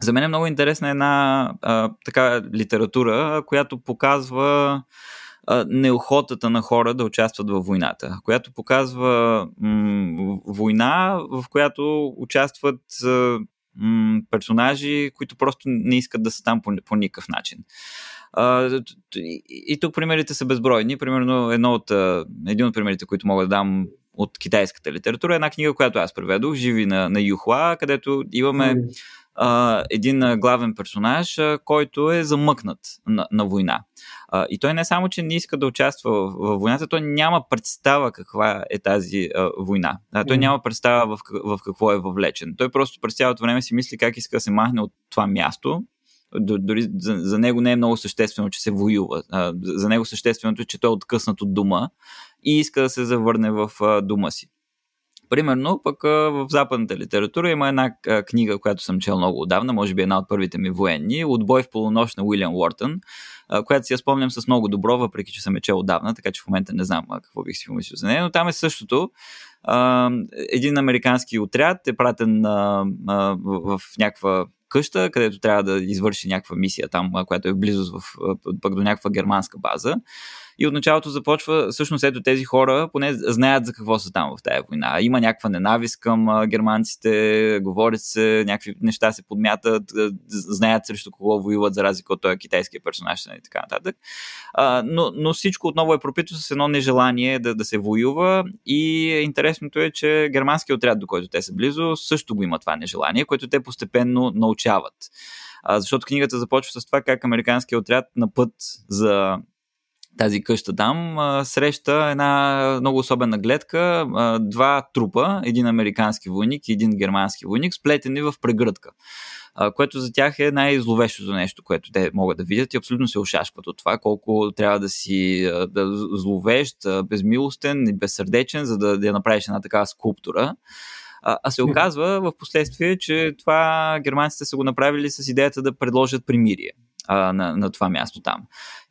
за мен е много интересна една така литература, която показва а, неохотата на хора да участват във войната, която показва м- война, в която участват м- персонажи, които просто не искат да са там по, по никакъв начин. И, и тук примерите са безбройни. Примерно едно от, един от примерите, които мога да дам от китайската литература. Една книга, която аз преведох, Живи на, на Юхуа, където имаме а, един главен персонаж, а, който е замъкнат на, на война. А, и той не само, че не иска да участва в, в войната, той няма представа каква е тази а, война. А, той няма представа в, в какво е въвлечен. Той просто през цялото време си мисли как иска да се махне от това място Дори за, за него не е много съществено, че се воюва. А, за него същественото е, че той е откъснат от дома и иска да се завърне в а, дома си. Примерно, пък в западната литература има една книга, която съм чел много отдавна, може би една от първите ми военни, Отбой в полунощ на Уилям Уортън, която си я спомням с много добро, въпреки че съм е чел отдавна, така че в момента не знам какво бих си помислил за нея, но там е същото. Един американски отряд е пратен в някаква къща, където трябва да извърши някаква мисия там, която е в близост в, пък до някаква германска база. И от началото започва, всъщност ето тези хора поне знаят за какво са там в тази война. Има някаква ненавист към германците, говорят се, някакви неща се подмятат, знаят срещу кого воюват, за разлика от този китайския персонаж и така нататък. Но, но всичко отново е пропито с едно нежелание да, да се воюва и интересното е, че германският отряд, до който те са близо, също го има това нежелание, което те постепенно научават. Защото книгата започва с това как американският отряд на път за тази къща там, среща една много особена гледка, два трупа, един американски войник и един германски войник, сплетени в прегръдка. Което за тях е най-зловещото нещо, което те могат да видят и абсолютно се ошашкват от това, колко трябва да си да зловещ, безмилостен и безсърдечен, за да, да направиш една такава скулптура. А, а се оказва в последствие, че това германците са го направили с идеята да предложат примирие а, на, на това място там.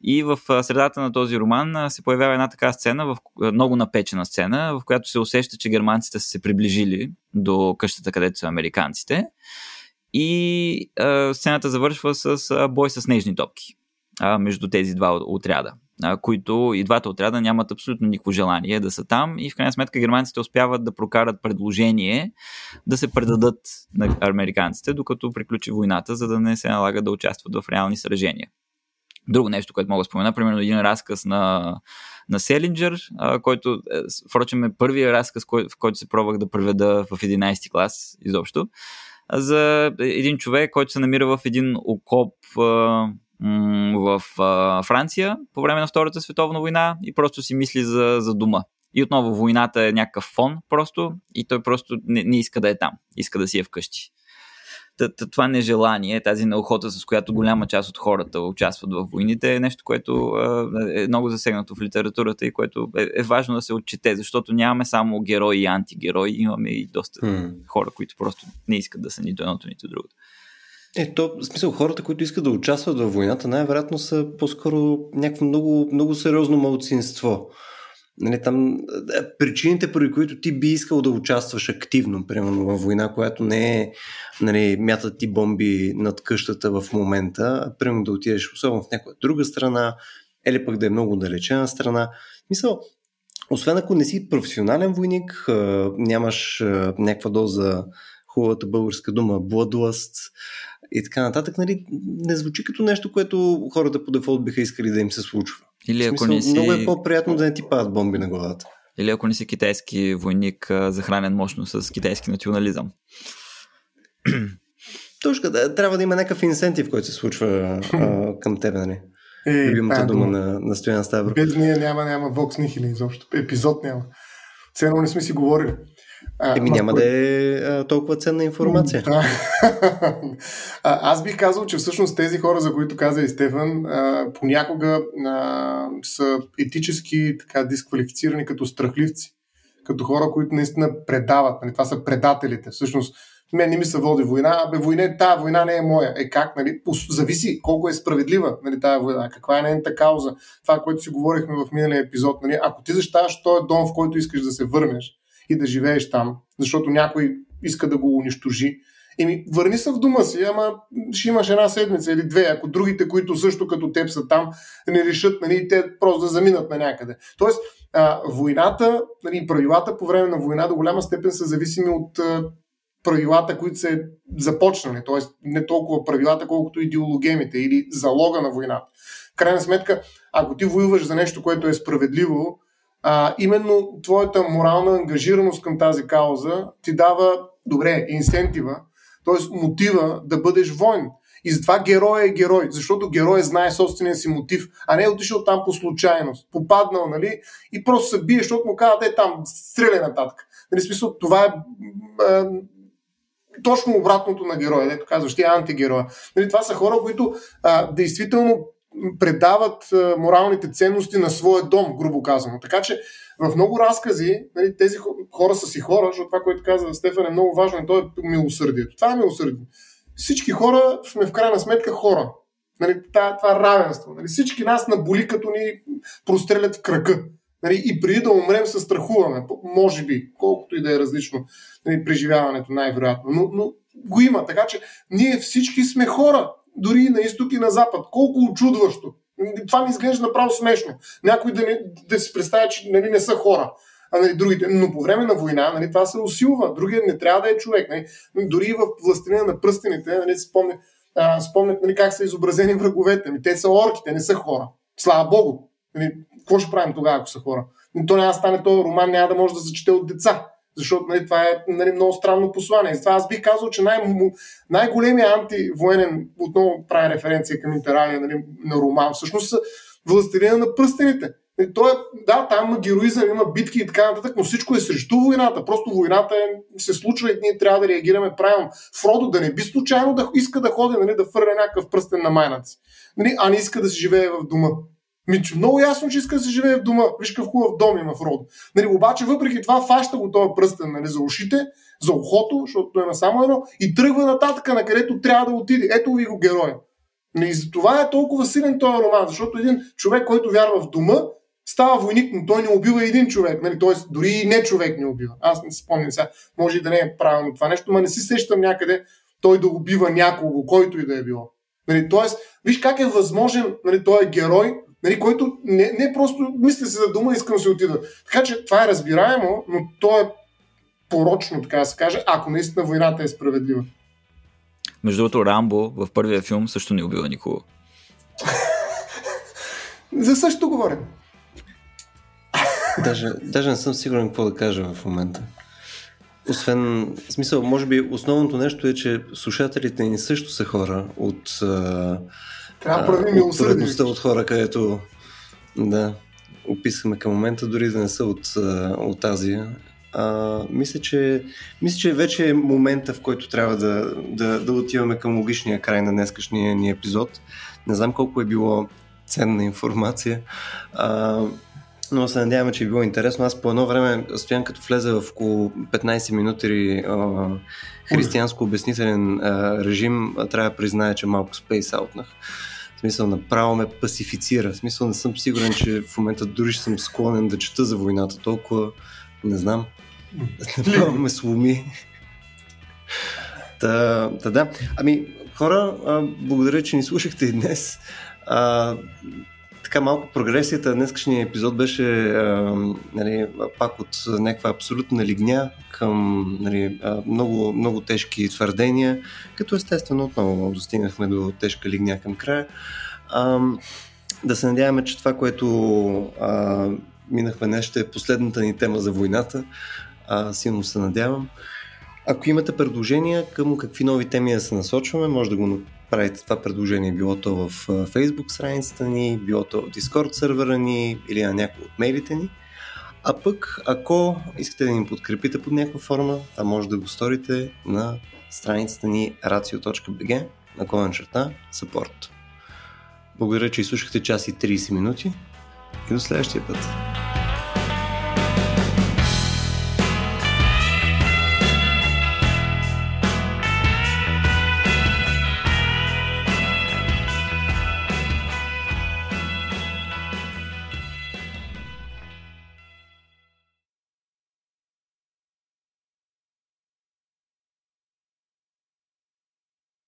И в средата на този роман се появява една така сцена, в, много напечена сцена, в която се усеща, че германците са се приближили до къщата, където са американците. И а, сцената завършва с а, бой с нежни топки а, между тези два отряда които и двата отряда нямат абсолютно никакво желание да са там и в крайна сметка германците успяват да прокарат предложение да се предадат на американците, докато приключи войната, за да не се налага да участват в реални сражения. Друго нещо, което мога да спомена, примерно един разказ на, на Селинджер, който, е, впрочем, е първият разказ, в който се пробвах да преведа в 11 клас изобщо, за един човек, който се намира в един окоп в а, Франция по време на Втората световна война и просто си мисли за, за дома. И отново войната е някакъв фон просто и той просто не, не иска да е там, иска да си е вкъщи. Това нежелание, тази неохота, с която голяма част от хората участват в войните, е нещо, което е много засегнато в литературата и което е, е важно да се отчете, защото нямаме само герои и антигерои, имаме и доста hmm. хора, които просто не искат да са нито едното, нито другото. Е, то, в смисъл, хората, които искат да участват във войната, най-вероятно са по-скоро някакво много, много сериозно малцинство. Нали, там, е, причините, поради които ти би искал да участваш активно, примерно във война, която не е, нали, мятат ти бомби над къщата в момента, а примерно да отидеш особено в някоя друга страна, или пък да е много далечена страна. Мисъл, освен ако не си професионален войник, нямаш някаква доза хубавата българска дума, bloodlust, и така нататък, нали, не звучи като нещо, което хората по дефолт биха искали да им се случва. Или ако смисъл, не си... Много е по-приятно да не ти падат бомби на главата. Или ако не си китайски войник, захранен мощно с китайски национализъм. Точно, да, трябва да има някакъв инсентив, който се случва а, към тебе, нали? Е, Любимата дума на, на Стоян Ставро. Без ние няма, няма Vox Nihil изобщо. Епизод няма. Все не сме си говорили. А, Еми няма да е а, толкова ценна информация. Да. а, аз бих казал, че всъщност тези хора, за които каза и Стефан, а, понякога а, са етически така дисквалифицирани като страхливци. Като хора, които наистина предават. Нали? Това са предателите. Всъщност, мен не ми се води война, бе война, тази война не е моя. Е как, нали? Зависи колко е справедлива нали, тази война, каква е нейната кауза. Това, което си говорихме в миналия епизод. Нали? Ако ти защитаваш този дом, в който искаш да се върнеш, и да живееш там, защото някой иска да го унищожи. Еми, върни се в дома си, ама ще имаш една седмица или две, ако другите, които също като теб са там, не решат, нали, те просто да заминат на някъде. Тоест, а, войната, нали, правилата по време на война до голяма степен са зависими от а, правилата, които са започнали. Тоест, не толкова правилата, колкото идеологемите или залога на войната. В крайна сметка, ако ти воюваш за нещо, което е справедливо, а, именно твоята морална ангажираност към тази кауза ти дава, добре, инсентива, т.е. мотива да бъдеш войн. И затова герой е герой, защото герой знае собствения си мотив, а не е отишъл там по случайност, попаднал, нали, и просто се бие, защото му казват, е там, стреляй нататък. Нали, смисъл, това е, точно обратното на героя, дето казваш, ти е антигероя. Нали, това са хора, които а, действително предават моралните ценности на своя дом, грубо казано. Така че в много разкази нали, тези хора са си хора, защото това, което каза Стефан е много важно и то е милосърдието. Това е милосърдие. Всички хора сме в крайна сметка хора. Нали, това, това равенство. Нали, всички нас наболи, като ни прострелят в крака. Нали, и преди да умрем се страхуваме. Може би, колкото и да е различно нали, преживяването най-вероятно. Но, но го има. Така че ние всички сме хора. Дори и на изток и на запад. Колко очудващо. Това ми изглежда направо смешно. Някой да, не, да си представя, че нали, не са хора. А нали, другите. Но по време на война нали, това се усилва. Другият не трябва да е човек. Нали. Дори и в властелина на пръстените, нали, спомня, а, спомнят нали, как са изобразени враговете. Ми, те са орки, те не са хора. Слава Богу. Нали, какво ще правим тогава, ако са хора? То няма да стане този роман, няма да може да се чете от деца. Защото нали, това е нали, много странно послание. Затова аз бих казал, че най- най-големият антивоенен, отново прави референция към Интералия нали, на роман, всъщност са властелина на пръстените. Нали, той е, да, там има героизъм, има битки и така нататък, но всичко е срещу войната. Просто войната е, се случва и ние трябва да реагираме правилно. Фродо да не би случайно да иска да ходи, нали, да фърля някакъв пръстен на майната си, нали, а не иска да си живее в дома. Мичо, много ясно, че иска да се живее в дома. Виж какъв хубав дом има в Родо. Нали, обаче, въпреки това, фаща го този пръстен нали, за ушите, за ухото, защото той има само едно, и тръгва нататък, на където трябва да отиде. Ето ви го героя. Нали, за това е толкова силен този роман, защото един човек, който вярва в дома, става войник, но той не убива един човек. Нали, т.е. дори и не човек не убива. Аз не си спомням сега. Може и да не е правилно това нещо, но не си сещам някъде той да убива някого, който и да е било. Нали, тоест, виж как е възможен нали, той е герой, нали, който не, не просто мисля се за дума, искам да се отида. Така че това е разбираемо, но то е порочно, така да се каже, ако наистина войната е справедлива. Между другото, Рамбо в първия филм също не убива никого. за също говоря. Даже, даже не съм сигурен какво да кажа в момента. Освен, в смисъл, може би основното нещо е, че слушателите ни също са хора от трябва да правим милосърдие. От хора, където да, описахме към момента, дори да не са от, от Азия. А, мисля, че, мисля, че вече е момента, в който трябва да, да, да отиваме към логичния край на днескашния ни епизод. Не знам колко е било ценна информация, а, но се надяваме, че е било интересно. Аз по едно време стоян като влезе в около 15 минути а, християнско обяснителен а, режим, трябва да призная, че малко спейс аутнах. В смисъл, направо ме пасифицира. В смисъл, не съм сигурен, че в момента дори ще съм склонен да чета за войната. Толкова, не знам, направо ме сломи. Та, та да. Ами, хора, а, благодаря, че ни слушахте и днес. А, така малко прогресията на днескашния епизод беше а, нали, пак от някаква абсолютна лигня към нали, много, много тежки твърдения, като естествено отново достигнахме до тежка лигня към края. А, да се надяваме, че това, което а, минахме днес, ще е последната ни тема за войната. А, силно се надявам. Ако имате предложения към какви нови теми да се насочваме, може да го правите това предложение, било то в Facebook страницата ни, било то в Discord сервера ни или на някои от мейлите ни. А пък, ако искате да ни подкрепите под някаква форма, а може да го сторите на страницата ни racio.bg на колен черта support. Благодаря, че изслушахте час и 30 минути и до следващия път.